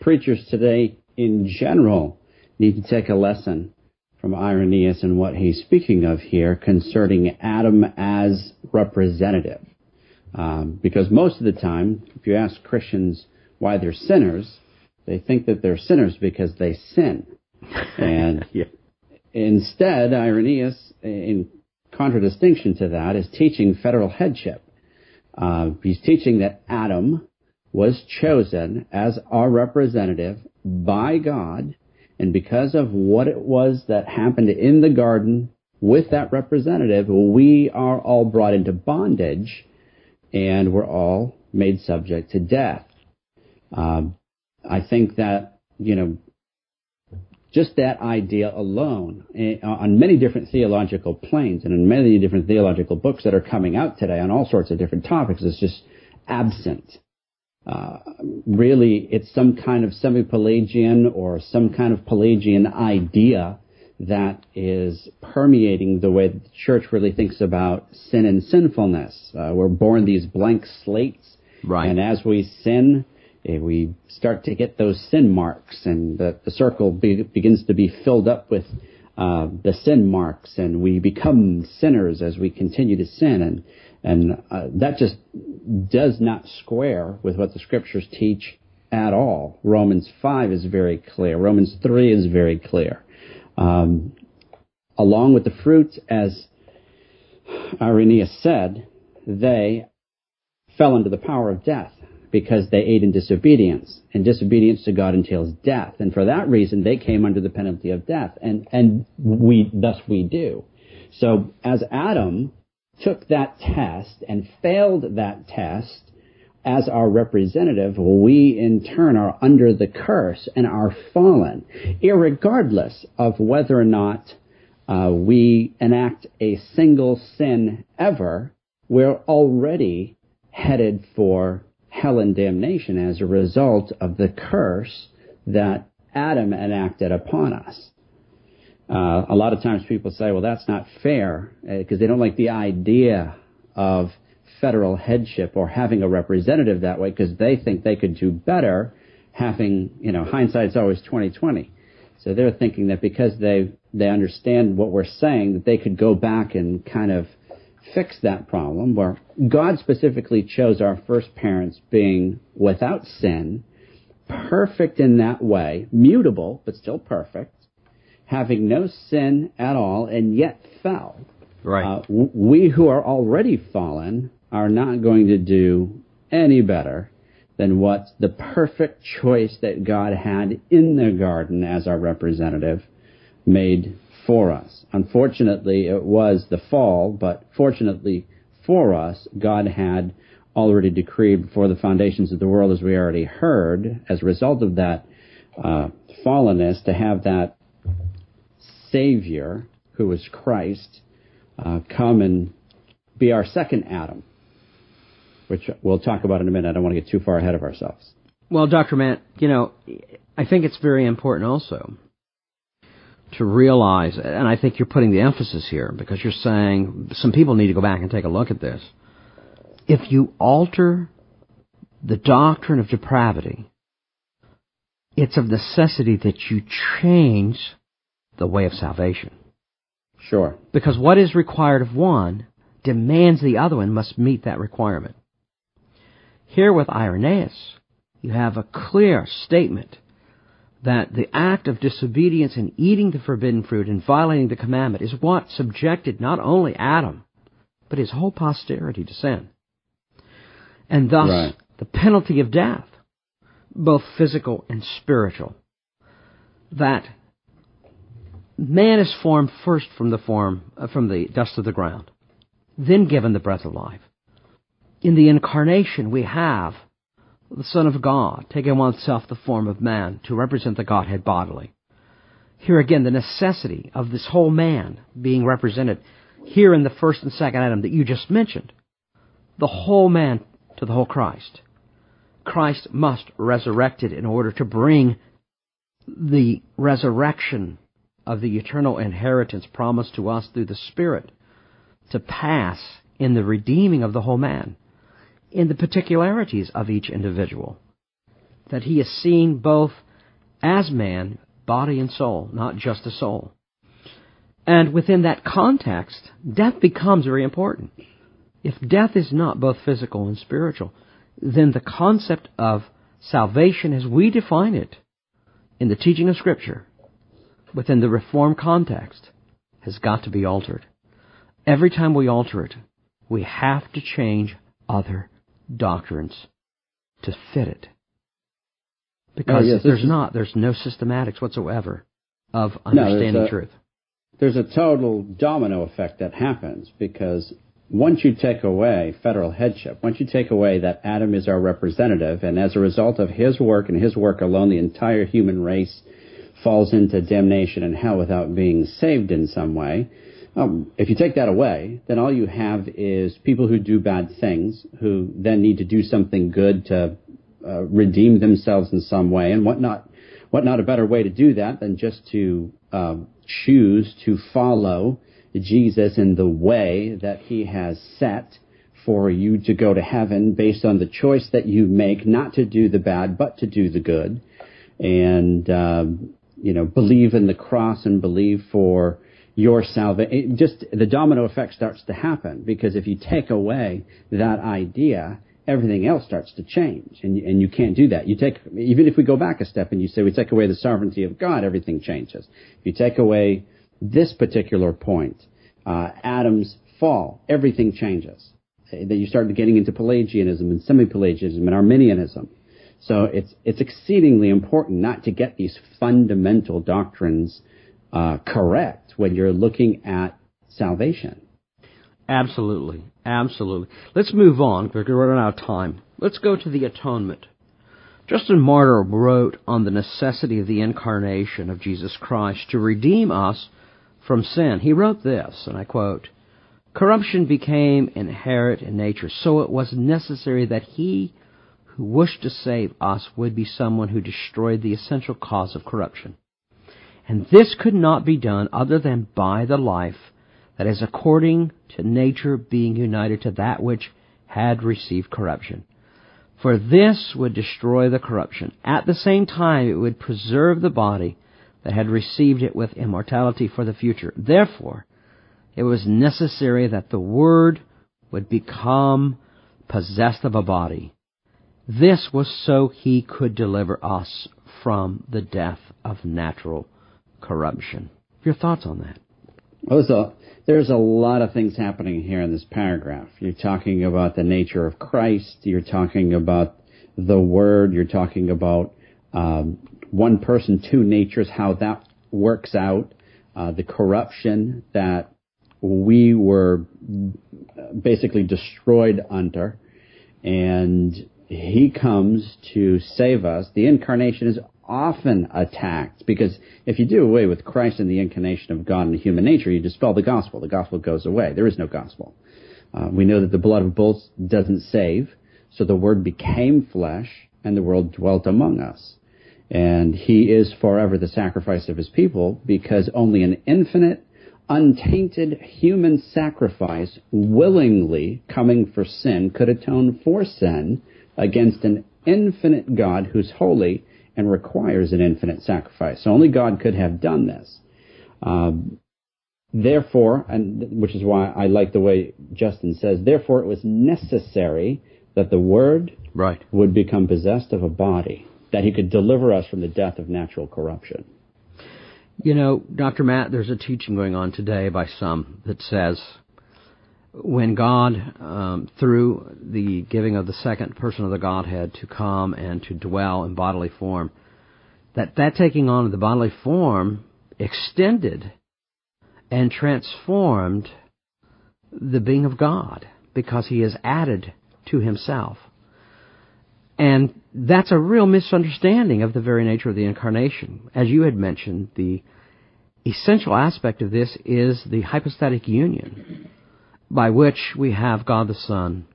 preachers today in general need to take a lesson from Irenaeus and what he's speaking of here concerning Adam as representative. Um, because most of the time, if you ask Christians why they're sinners, they think that they're sinners because they sin. And yeah. instead, Irenaeus, in contradistinction to that, is teaching federal headship. Uh, he's teaching that Adam was chosen as our representative by God And because of what it was that happened in the garden with that representative, we are all brought into bondage and we're all made subject to death. Um, I think that, you know, just that idea alone eh, on many different theological planes and in many different theological books that are coming out today on all sorts of different topics is just absent. Uh, really, it's some kind of semi-Pelagian or some kind of Pelagian idea that is permeating the way the church really thinks about sin and sinfulness. Uh, we're born these blank slates, right. and as we sin, eh, we start to get those sin marks, and the, the circle be, begins to be filled up with uh, the sin marks, and we become sinners as we continue to sin, and and uh, that just does not square with what the scriptures teach at all. Romans 5 is very clear. Romans 3 is very clear. Um, along with the fruits, as Irenaeus said, they fell under the power of death because they ate in disobedience, and disobedience to God entails death. And for that reason, they came under the penalty of death, and and we thus we do. So as Adam took that test and failed that test, as our representative, we in turn are under the curse and are fallen, irregardless of whether or not uh, we enact a single sin ever. We're already headed for hell and damnation as a result of the curse that Adam enacted upon us. Uh, a lot of times people say, well, that's not fair because uh, they don't like the idea of federal headship or having a representative that way because they think they could do better having, you know, hindsight's always 2020. So they're thinking that because they, they understand what we're saying, that they could go back and kind of fix that problem where God specifically chose our first parents being without sin, perfect in that way, mutable, but still perfect, having no sin at all, and yet fell. Right. Uh, we who are already fallen are not going to do any better than what the perfect choice that God had in the garden as our representative made for us. Unfortunately, it was the fall, but fortunately for us, God had already decreed before the foundations of the world, as we already heard, as a result of that uh, fallenness, to have that Savior, who is Christ, uh, come and be our second Adam which we'll talk about in a minute. I don't want to get too far ahead of ourselves. Well, Dr. Matt, you know, I think it's very important also to realize, and I think you're putting the emphasis here because you're saying some people need to go back and take a look at this. If you alter the doctrine of depravity, it's of necessity that you change the way of salvation. Sure. Because what is required of one demands the other one must meet that requirement. Here with Irenaeus, you have a clear statement that the act of disobedience in eating the forbidden fruit and violating the commandment is what subjected not only Adam, but his whole posterity to sin. And thus, right. the penalty of death, both physical and spiritual, that man is formed first from the form, uh, from the dust of the ground, then given the breath of life in the incarnation we have the Son of God taking on himself the form of man to represent the Godhead bodily. Here again, the necessity of this whole man being represented here in the first and second Adam that you just mentioned. The whole man to the whole Christ. Christ must resurrected in order to bring the resurrection of the eternal inheritance promised to us through the Spirit to pass in the redeeming of the whole man in the particularities of each individual. That he is seen both as man, body and soul, not just a soul. And within that context, death becomes very important. If death is not both physical and spiritual, then the concept of salvation as we define it in the teaching of Scripture, within the Reform context, has got to be altered. Every time we alter it, we have to change other doctrines to fit it. Because oh, yes, there's is... not, there's no systematics whatsoever. of understanding no, there's a, truth. There's a total domino effect that happens because once you take away federal headship, once you take away that Adam is our representative, and as a result of his work and his work alone, the entire human race falls into damnation and hell without being saved in some way. Um, if you take that away, then all you have is people who do bad things, who then need to do something good to uh, redeem themselves in some way, and what not, what not a better way to do that than just to uh, choose to follow Jesus in the way that he has set for you to go to heaven based on the choice that you make not to do the bad but to do the good and um, you know believe in the cross and believe for your salvation just the domino effect starts to happen because if you take away that idea everything else starts to change and and you can't do that you take even if we go back a step and you say we take away the sovereignty of God everything changes if you take away this particular point, uh, Adam's fall, everything changes. That you start getting into Pelagianism and semi-Pelagianism and Arminianism. So it's it's exceedingly important not to get these fundamental doctrines uh, correct when you're looking at salvation. Absolutely, absolutely. Let's move on because we're running out of time. Let's go to the atonement. Justin Martyr wrote on the necessity of the incarnation of Jesus Christ to redeem us from sin. He wrote this, and I quote, Corruption became inherent in nature, so it was necessary that he who wished to save us would be someone who destroyed the essential cause of corruption. And this could not be done other than by the life that is according to nature being united to that which had received corruption. For this would destroy the corruption. At the same time, it would preserve the body that had received it with immortality for the future. Therefore, it was necessary that the Word would become possessed of a body. This was so he could deliver us from the death of natural corruption. Your thoughts on that? Well, there's a, there's a lot of things happening here in this paragraph. You're talking about the nature of Christ. You're talking about the Word. You're talking about um, one person, two natures, how that works out, uh, the corruption that we were basically destroyed under, and he comes to save us. The incarnation is often attacked because if you do away with Christ and the incarnation of God and human nature, you dispel the gospel. The gospel goes away. There is no gospel. Uh, we know that the blood of bulls doesn't save, so the Word became flesh and the world dwelt among us. And he is forever the sacrifice of his people because only an infinite, untainted human sacrifice willingly coming for sin could atone for sin against an infinite God who's holy and requires an infinite sacrifice. So only God could have done this. Um, therefore, and which is why I like the way Justin says, therefore it was necessary that the Word right. would become possessed of a body that he could deliver us from the death of natural corruption. You know, Dr. Matt, there's a teaching going on today by some that says when God, um, through the giving of the second person of the Godhead to come and to dwell in bodily form, that that taking on of the bodily form extended and transformed the being of God because he is added to himself. And that's a real misunderstanding of the very nature of the incarnation. As you had mentioned, the essential aspect of this is the hypostatic union by which we have God the Son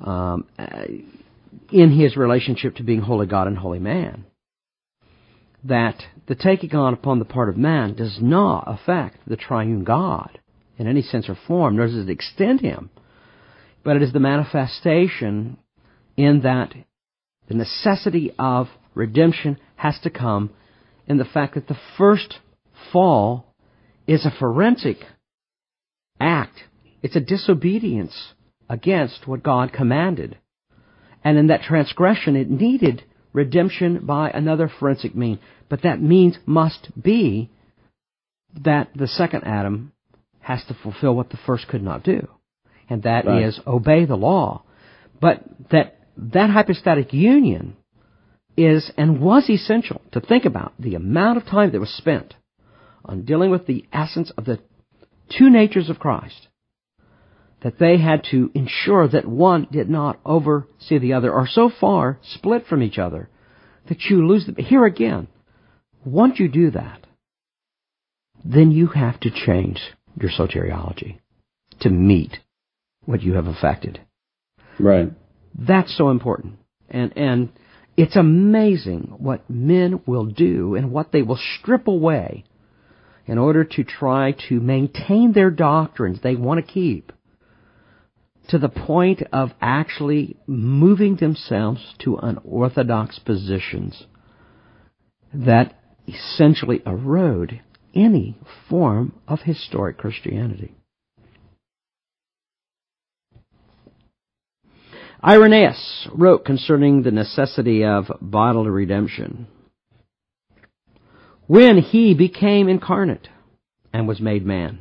um, in his relationship to being holy God and holy man. That the taking on upon the part of man does not affect the triune God in any sense or form, nor does it extend him, but it is the manifestation in that the necessity of redemption has to come in the fact that the first fall is a forensic act. It's a disobedience against what God commanded. And in that transgression, it needed redemption by another forensic mean. But that means must be that the second Adam has to fulfill what the first could not do. And that right. is obey the law. But that that hypostatic union is and was essential to think about the amount of time that was spent on dealing with the essence of the two natures of Christ. That they had to ensure that one did not oversee the other or so far split from each other that you lose the. Here again, once you do that, then you have to change your soteriology to meet what you have affected. Right. That's so important. And, and it's amazing what men will do and what they will strip away in order to try to maintain their doctrines they want to keep to the point of actually moving themselves to unorthodox positions that essentially erode any form of historic Christianity. Irenaeus wrote concerning the necessity of bodily redemption. When he became incarnate and was made man,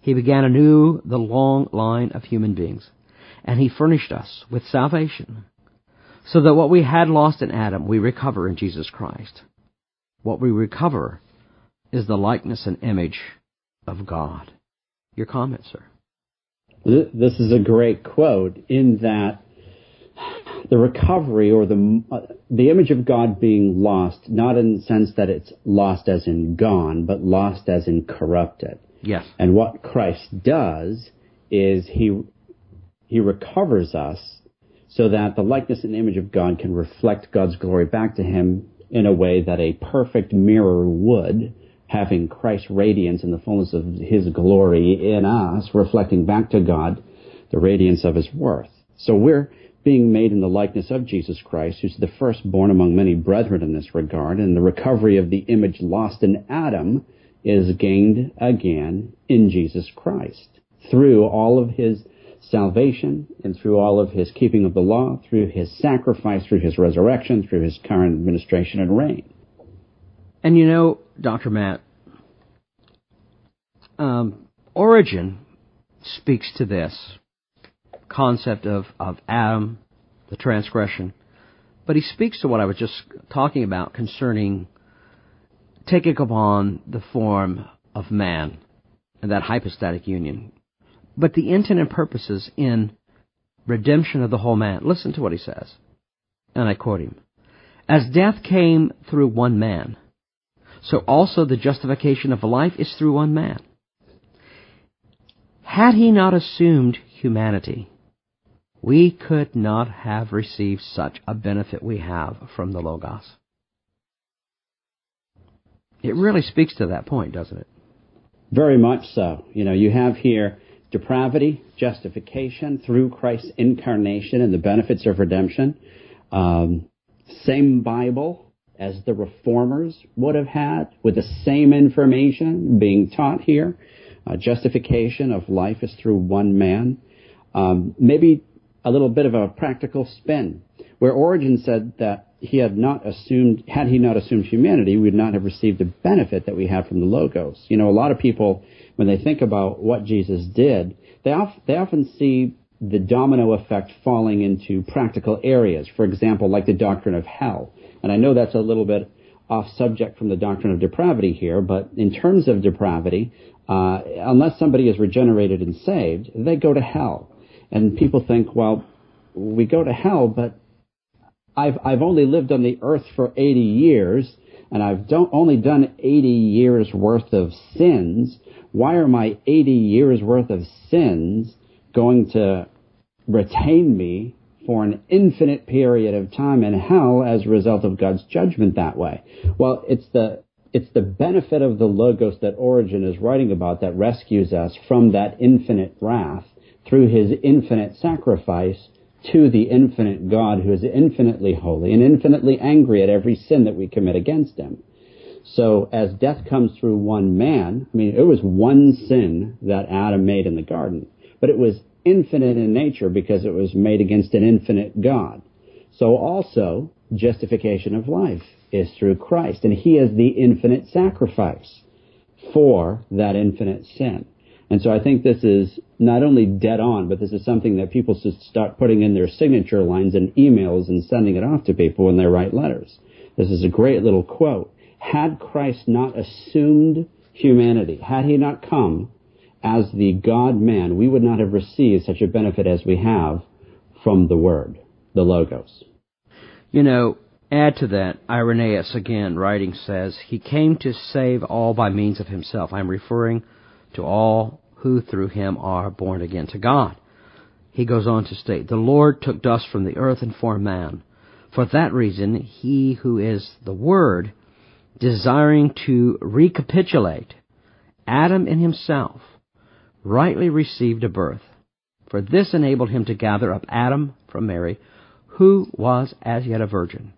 he began anew the long line of human beings, and he furnished us with salvation, so that what we had lost in Adam we recover in Jesus Christ. What we recover is the likeness and image of God. Your comment, sir? This is a great quote in that the recovery or the uh, the image of God being lost, not in the sense that it's lost as in gone, but lost as in corrupted. Yes. And what Christ does is he he recovers us so that the likeness and image of God can reflect God's glory back to him in a way that a perfect mirror would having Christ's radiance in the fullness of His glory in us, reflecting back to God the radiance of His worth. So we're being made in the likeness of Jesus Christ, who's the firstborn among many brethren in this regard, and the recovery of the image lost in Adam is gained again in Jesus Christ through all of His salvation and through all of His keeping of the law, through His sacrifice, through His resurrection, through His current administration and reign. And you know, Dr. Matt, um, Origen speaks to this concept of, of Adam, the transgression, but he speaks to what I was just talking about concerning taking upon the form of man and that hypostatic union. But the intent and purposes in redemption of the whole man. Listen to what he says. And I quote him. As death came through one man, so also the justification of life is through one man. Had he not assumed humanity, we could not have received such a benefit we have from the Logos. It really speaks to that point, doesn't it? Very much so. You know, you have here depravity, justification through Christ's incarnation and the benefits of redemption. Um, same Bible, as the reformers would have had with the same information being taught here. Uh, justification of life is through one man. Um, maybe a little bit of a practical spin, where Origen said that he had not assumed, had he not assumed humanity, we would not have received the benefit that we have from the Logos. You know, a lot of people, when they think about what Jesus did, they, of, they often see the domino effect falling into practical areas. For example, like the doctrine of hell. And I know that's a little bit off subject from the doctrine of depravity here, but in terms of depravity, uh, unless somebody is regenerated and saved, they go to hell. And people think, well, we go to hell, but I've I've only lived on the earth for 80 years, and I've don't, only done 80 years worth of sins. Why are my 80 years worth of sins going to retain me for an infinite period of time in hell as a result of God's judgment that way. Well, it's the it's the benefit of the logos that Origen is writing about that rescues us from that infinite wrath through his infinite sacrifice to the infinite God who is infinitely holy and infinitely angry at every sin that we commit against him. So as death comes through one man, I mean, it was one sin that Adam made in the garden, but it was infinite in nature because it was made against an infinite God. So also, justification of life is through Christ, and He is the infinite sacrifice for that infinite sin. And so I think this is not only dead on, but this is something that people should start putting in their signature lines and emails and sending it off to people when they write letters. This is a great little quote. Had Christ not assumed humanity, had he not come as the God man, we would not have received such a benefit as we have from the Word, the Logos. You know, add to that, Irenaeus again writing says, He came to save all by means of himself. I'm referring to all who through him are born again to God. He goes on to state, The Lord took dust from the earth and formed man. For that reason, he who is the Word, desiring to recapitulate Adam in himself, rightly received a birth. For this enabled him to gather up Adam from Mary, who was as yet a virgin.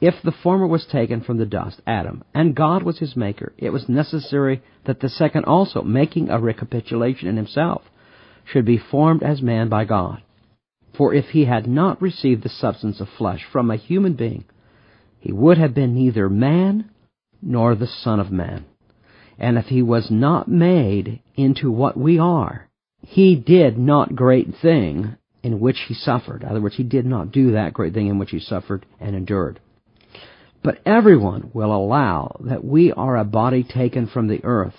If the former was taken from the dust, Adam, and God was his maker, it was necessary that the second also, making a recapitulation in himself, should be formed as man by God. For if he had not received the substance of flesh from a human being, he would have been neither man nor the Son of Man. And if he was not made into what we are, he did not great thing in which he suffered. In other words, he did not do that great thing in which he suffered and endured. But everyone will allow that we are a body taken from the earth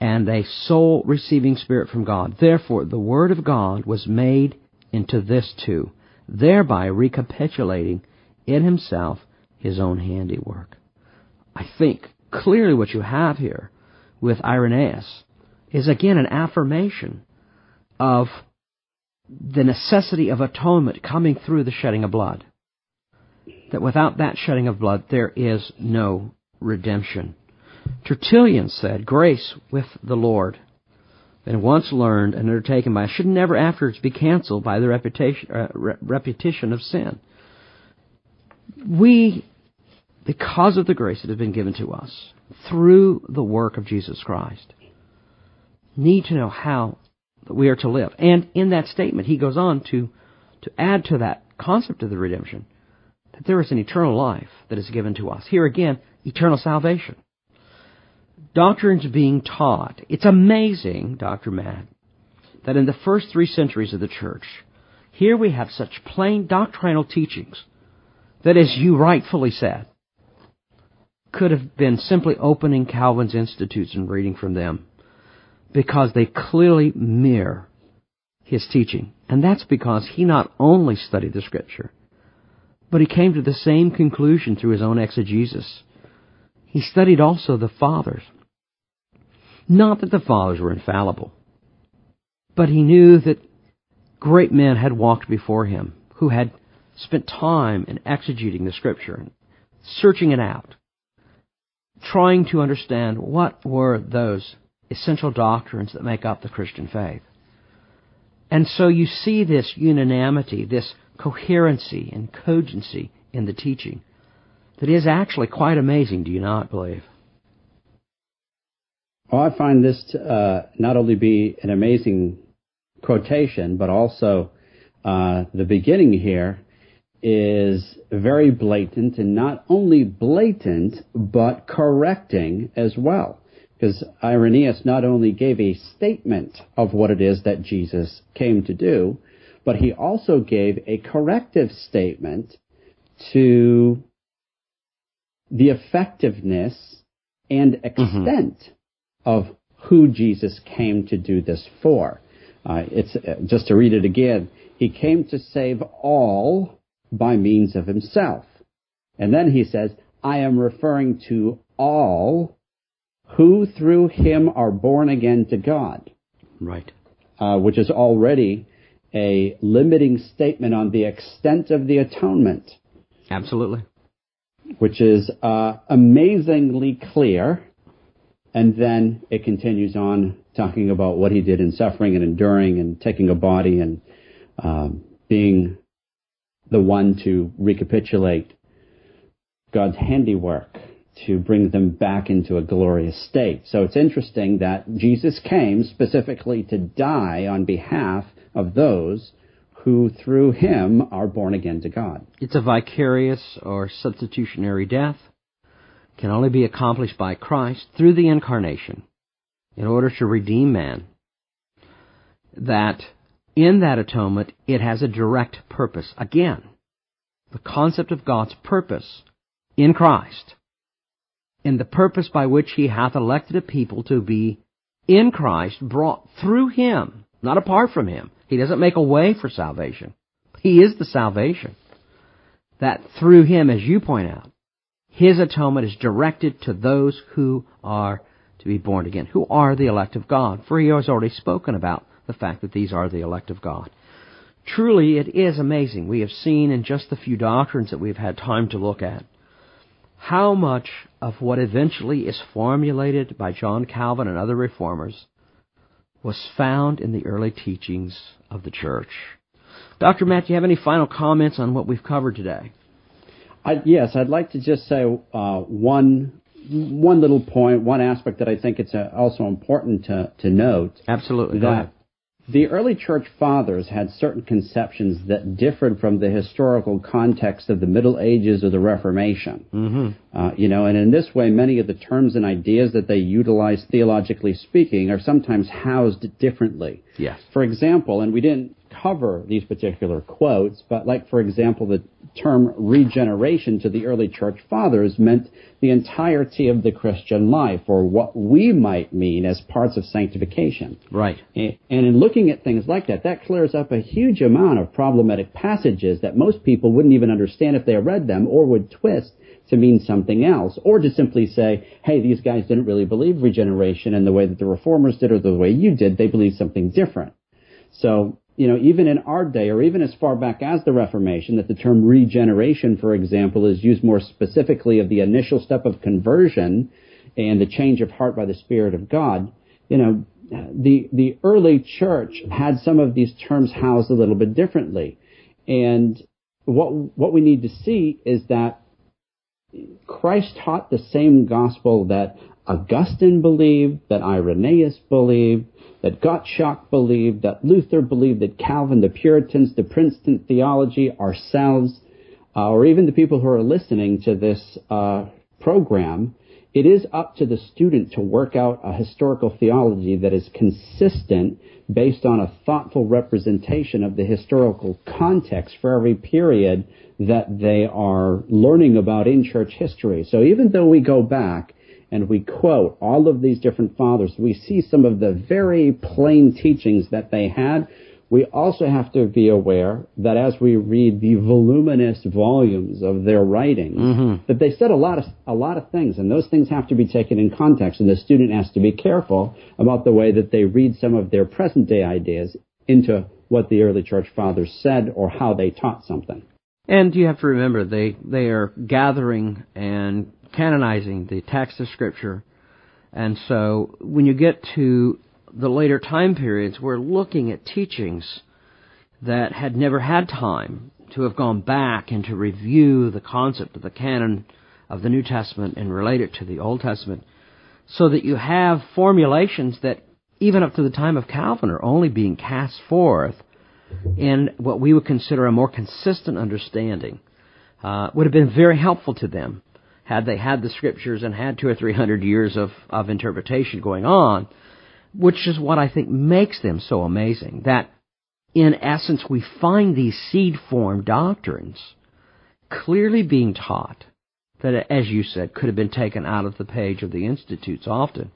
and a soul receiving spirit from God. Therefore, the Word of God was made into this too, thereby recapitulating in himself his own handiwork. I think clearly what you have here with Irenaeus is again an affirmation of the necessity of atonement coming through the shedding of blood. That without that shedding of blood, there is no redemption. Tertullian said, Grace with the Lord, and once learned and undertaken by, should never afterwards be canceled by the repetition, uh, re- repetition of sin. We, because of the grace that has been given to us through the work of Jesus Christ, need to know how we are to live. And in that statement, he goes on to, to add to that concept of the redemption that there is an eternal life that is given to us. Here again, eternal salvation. Doctrines being taught. It's amazing, Dr. Matt, that in the first three centuries of the church, here we have such plain doctrinal teachings that, as you rightfully said, could have been simply opening Calvin's Institutes and reading from them because they clearly mirror his teaching. And that's because he not only studied the scripture, but he came to the same conclusion through his own exegesis. He studied also the fathers. Not that the fathers were infallible, but he knew that great men had walked before him who had spent time in exegeting the scripture, and searching it out, trying to understand what were those essential doctrines that make up the Christian faith. And so you see this unanimity, this coherency and cogency in the teaching that is actually quite amazing, do you not believe? Well, I find this to, uh, not only be an amazing quotation, but also uh, the beginning here is very blatant, and not only blatant, but correcting as well because Irenaeus not only gave a statement of what it is that Jesus came to do, but he also gave a corrective statement to the effectiveness and mm-hmm. extent mm-hmm. of who Jesus came to do this for. Uh, it's uh, just to read it again. He came to save all by means of himself. And then he says, I am referring to all who through him are born again to God. Right. Uh, which is already a limiting statement on the extent of the atonement. Absolutely. Which is uh, amazingly clear. And then it continues on talking about what he did in suffering and enduring and taking a body and um, being the one to recapitulate God's handiwork to bring them back into a glorious state. So it's interesting that Jesus came specifically to die on behalf of those who through him are born again to God. It's a vicarious or substitutionary death. Can only be accomplished by Christ through the incarnation in order to redeem man that in that atonement it has a direct purpose. Again, the concept of God's purpose in Christ, in the purpose by which he hath elected a people to be in Christ, brought through him, not apart from him. He doesn't make a way for salvation. He is the salvation. That through him, as you point out, his atonement is directed to those who are to be born again, who are the elect of God. For he has already spoken about the fact that these are the elect of God. Truly, it is amazing. We have seen in just the few doctrines that we've had time to look at how much of what eventually is formulated by John Calvin and other reformers was found in the early teachings of the church. Dr. Matt, do you have any final comments on what we've covered today? I, yes, I'd like to just say uh, one one little point, one aspect that I think it's uh, also important to, to note. Absolutely. That the early church fathers had certain conceptions that differed from the historical context of the Middle Ages or the Reformation. Mm-hmm. Uh, you know, and in this way, many of the terms and ideas that they utilize theologically speaking are sometimes housed differently. Yes. For example, and we didn't cover these particular quotes, but like, for example, the term regeneration to the early church fathers meant the entirety of the Christian life, or what we might mean as parts of sanctification. Right. And in looking at things like that, that clears up a huge amount of problematic passages that most people wouldn't even understand if they read them, or would twist to mean something else, or to simply say, hey, these guys didn't really believe regeneration in the way that the reformers did or the way you did. They believed something different. So you know, even in our day, or even as far back as the Reformation, that the term regeneration, for example, is used more specifically of the initial step of conversion and the change of heart by the Spirit of God. You know, the the early church had some of these terms housed a little bit differently, and what what we need to see is that Christ taught the same gospel that Augustine believed, that Irenaeus believed, that Gottschalk believed, that Luther believed, that Calvin, the Puritans, the Princeton theology, ourselves, uh, or even the people who are listening to this uh, program, it is up to the student to work out a historical theology that is consistent based on a thoughtful representation of the historical context for every period that they are learning about in church history. So even though we go back and we quote all of these different fathers, we see some of the very plain teachings that they had. We also have to be aware that as we read the voluminous volumes of their writings, mm-hmm. that they said a lot of a lot of things, and those things have to be taken in context. And the student has to be careful about the way that they read some of their present day ideas into what the early church fathers said or how they taught something. And you have to remember they they are gathering and canonizing the text of Scripture. And so when you get to the later time periods, we're looking at teachings that had never had time to have gone back and to review the concept of the canon of the New Testament and relate it to the Old Testament so that you have formulations that even up to the time of Calvin are only being cast forth in what we would consider a more consistent understanding. Uh, would have been very helpful to them had they had the scriptures and had two or three hundred years of, of interpretation going on, which is what I think makes them so amazing. That in essence we find these seed form doctrines clearly being taught that, as you said, could have been taken out of the page of the institutes often.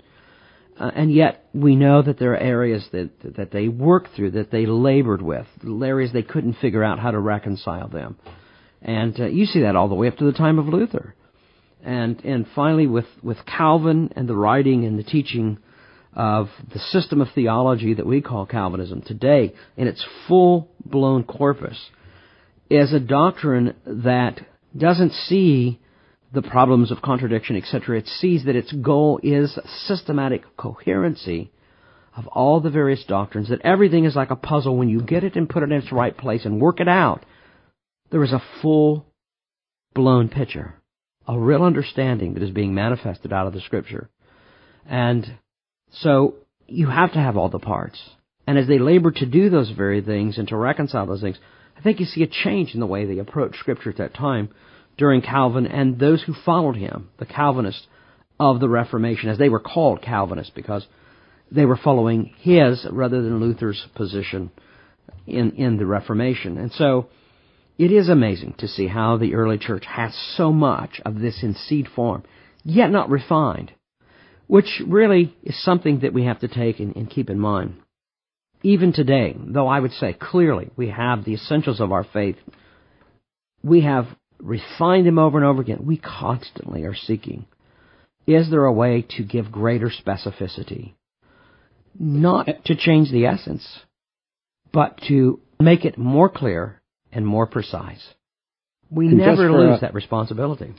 Uh, and yet we know that there are areas that that they worked through, that they labored with, areas they couldn't figure out how to reconcile them. And uh, you see that all the way up to the time of Luther and and finally with with Calvin and the writing and the teaching of the system of theology that we call Calvinism today in its full blown corpus is a doctrine that doesn't see the problems of contradiction, etc. It sees that its goal is systematic coherency of all the various doctrines, that everything is like a puzzle. When you get it and put it in its right place and work it out, there is a full blown picture a real understanding that is being manifested out of the scripture. And so you have to have all the parts. And as they labor to do those very things and to reconcile those things, I think you see a change in the way they approach scripture at that time during Calvin and those who followed him, the Calvinists of the Reformation, as they were called Calvinists because they were following his rather than Luther's position in, in the Reformation. And so it is amazing to see how the early church has so much of this in seed form, yet not refined, which really is something that we have to take and, and keep in mind. Even today, though I would say clearly we have the essentials of our faith, we have refined them over and over again. We constantly are seeking. Is there a way to give greater specificity? Not to change the essence, but to make it more clear and more precise. We And never lose a- that responsibility.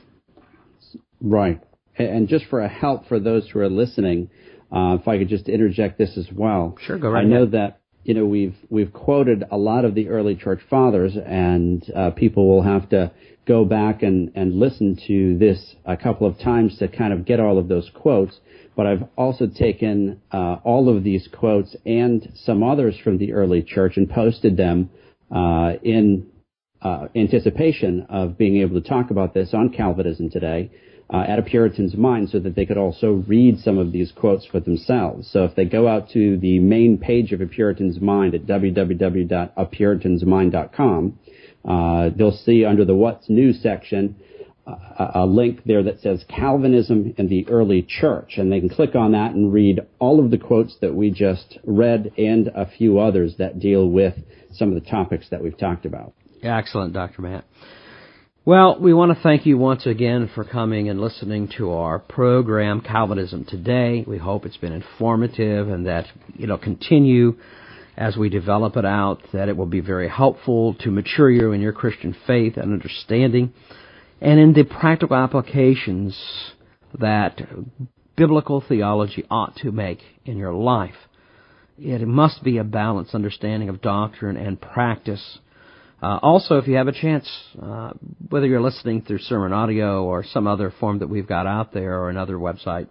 Right. And just for a help for those who are listening, uh, if I could just interject this as well. Sure, go right I know that you know we've we've quoted a lot of the early church fathers, and uh, people will have to go back and and listen to this a couple of times to kind of get all of those quotes. But I've also taken uh, all of these quotes and some others from the early church and posted them uh, in uh, anticipation of being able to talk about this on Calvinism today uh, at a Puritan's mind so that they could also read some of these quotes for themselves. So if they go out to the main page of a Puritan's Mind at www.apuritansmind.com, uh, they'll see under the What's New section a, link there that says Calvinism in the Early Church, and they can click on that and read all of the quotes that we just read and a few others that deal with some of the topics that we've talked about. Excellent, Dr. Matt. Well, we want to thank you once again for coming and listening to our program, Calvinism Today. We hope it's been informative and that it'll continue as we develop it out, that it will be very helpful to mature you in your Christian faith and understanding, and in the practical applications that biblical theology ought to make in your life. It must be a balanced understanding of doctrine and practice. Uh, also, if you have a chance, uh, whether you're listening through sermon audio or some other form that we've got out there or another website,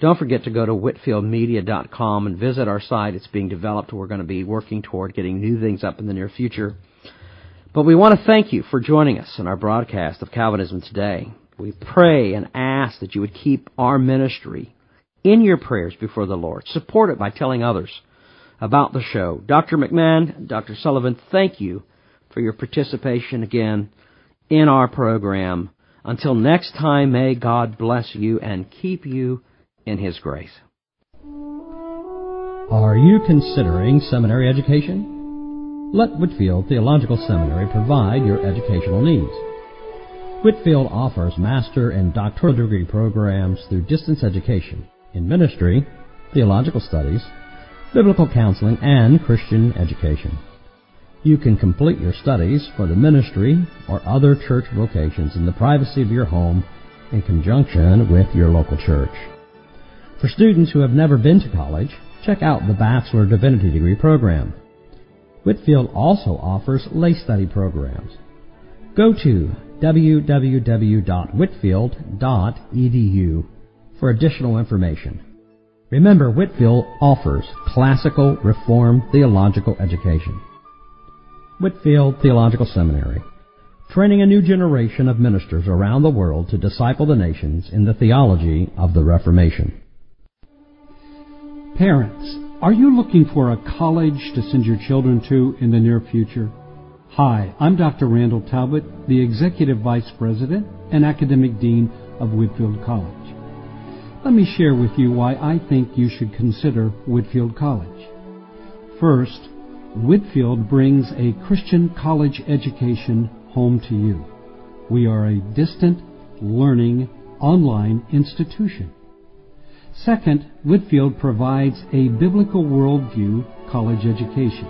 don't forget to go to whitefieldmedia.com and visit our site. It's being developed. We're going to be working toward getting new things up in the near future. But we want to thank you for joining us in our broadcast of Calvinism today. We pray and ask that you would keep our ministry in your prayers before the Lord. Support it by telling others about the show. Dr. McMahon, Dr. Sullivan, thank you for your participation again in our program. Until next time, may God bless you and keep you in His grace. Are you considering seminary education? Let Whitefield Theological Seminary provide your educational needs. Whitefield offers master and doctoral degree programs through distance education in ministry, theological studies, biblical counseling, and Christian education. You can complete your studies for the ministry or other church vocations in the privacy of your home in conjunction with your local church. For students who have never been to college, check out the Bachelor Divinity Degree program. Whitefield also offers lay study programs. Go to www.whitefield.edu for additional information. Remember, Whitefield offers classical Reformed theological education. Whitefield Theological Seminary, training a new generation of ministers around the world to disciple the nations in the theology of the Reformation. Parents, are you looking for a college to send your children to in the near future? Hi, I'm Dr. Randall Talbot, the Executive Vice President and Academic Dean of Whitefield College. Let me share with you why I think you should consider Whitefield College. First, Whitefield brings a Christian college education home to you. We are a distant, learning, online institution. Second, Whitefield provides a biblical worldview college education.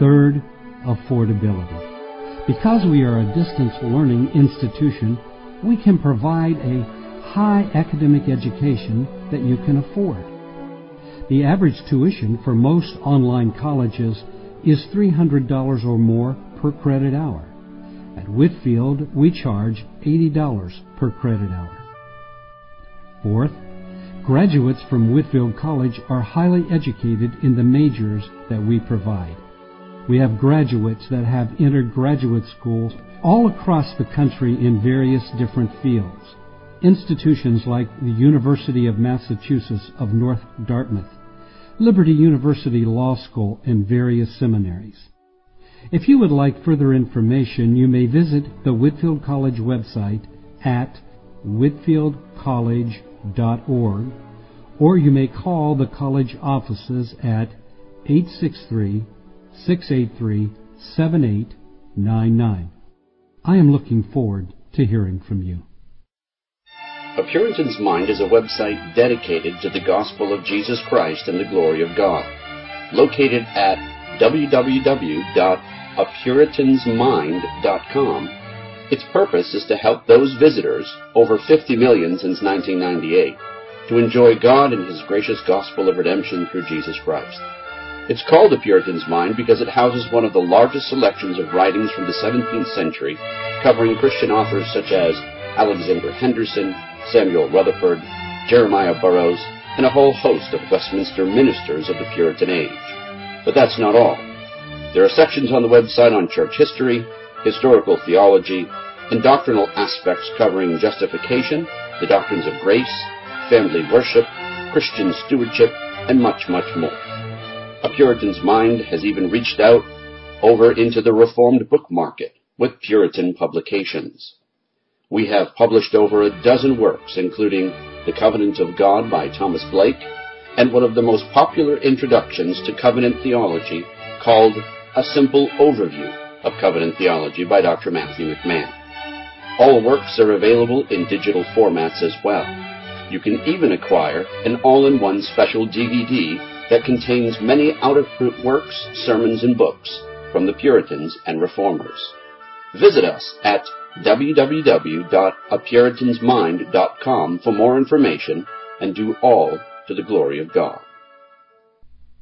Third, affordability. Because we are a distance learning institution, we can provide a high academic education that you can afford. The average tuition for most online colleges is $300 or more per credit hour. At Whitfield, we charge $80 per credit hour. Fourth, graduates from Whitefield College are highly educated in the majors that we provide. We have graduates that have entered graduate schools all across the country in various different fields. Institutions like the University of Massachusetts of North Dartmouth, Liberty University Law School, and various seminaries. If you would like further information, you may visit the Whitefield College website at whitefieldcollege.org or you may call the college offices at 863 683 7899. I am looking forward to hearing from you. A Puritan's Mind is a website dedicated to the gospel of Jesus Christ and the glory of God. Located at www.apuritansmind.com, its purpose is to help those visitors, over 50 million since 1998, to enjoy God and His gracious gospel of redemption through Jesus Christ. It's called a Puritan's Mind because it houses one of the largest selections of writings from the 17th century, covering Christian authors such as Alexander Henderson, Samuel Rutherford, Jeremiah Burroughs, and a whole host of Westminster ministers of the Puritan age. But that's not all. There are sections on the website on church history, historical theology, and doctrinal aspects covering justification, the doctrines of grace, family worship, Christian stewardship, and much, much more. A Puritan's mind has even reached out over into the Reformed book market with Puritan publications. We have published over a dozen works, including The Covenant of God by Thomas Blake, and one of the most popular introductions to covenant theology called A Simple Overview of Covenant Theology by Dr. Matthew McMahon. All works are available in digital formats as well. You can even acquire an all-in-one special DVD that contains many out-of-print works, sermons, and books from the Puritans and Reformers. Visit us at www.apuritansmind.com for more information and do all to the glory of God.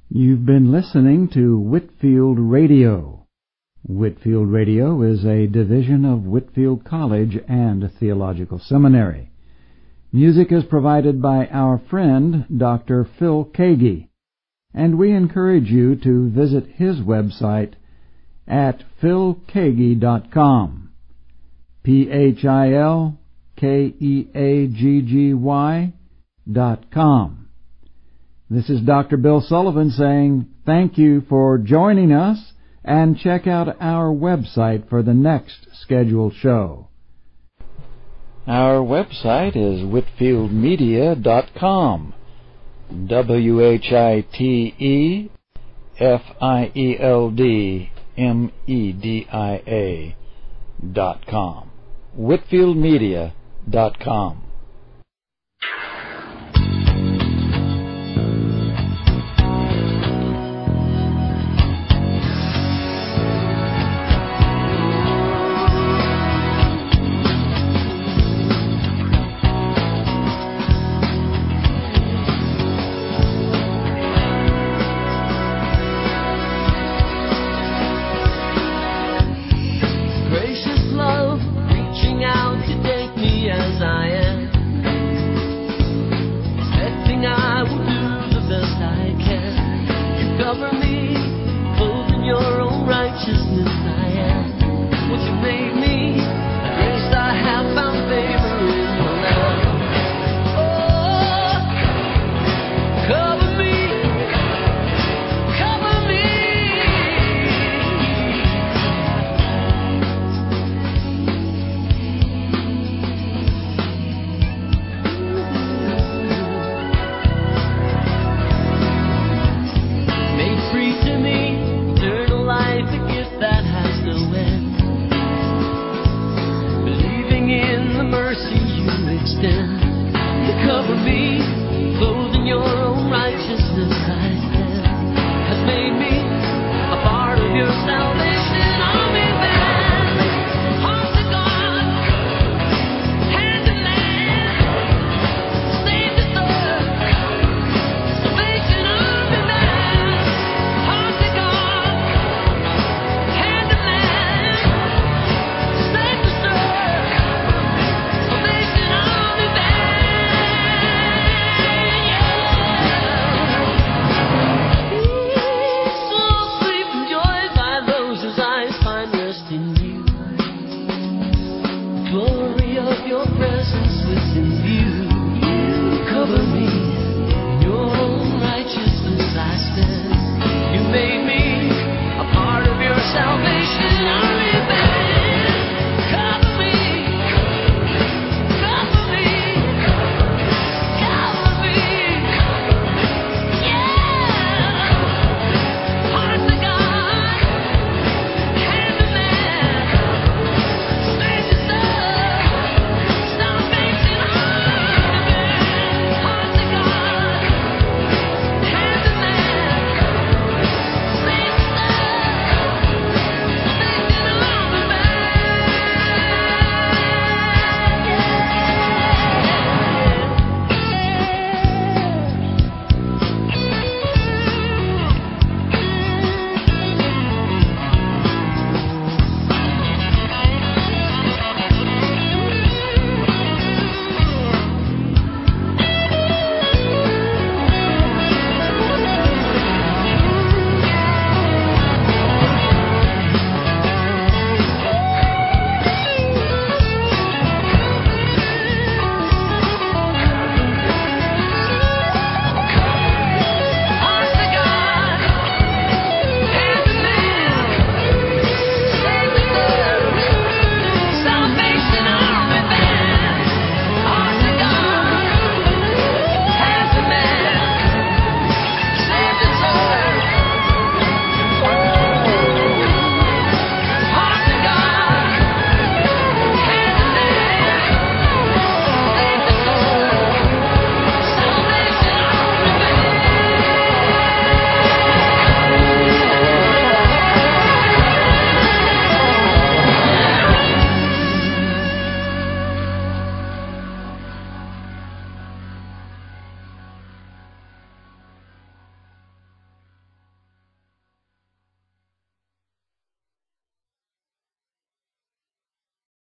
You've been listening to Whitefield Radio. Whitefield Radio is a division of Whitefield College and Theological Seminary. Music is provided by our friend Dr. Phil Keaggy, and we encourage you to visit his website at philkeaggy.com. P-H-I-L-K-E-A-G-G-Y dot com. This is Dr. Bill Sullivan saying thank you for joining us and check out our website for the next scheduled show. Our website is whitefieldmedia.com. W H I T E F I E L D M E D I A dot com whitefieldmedia.com.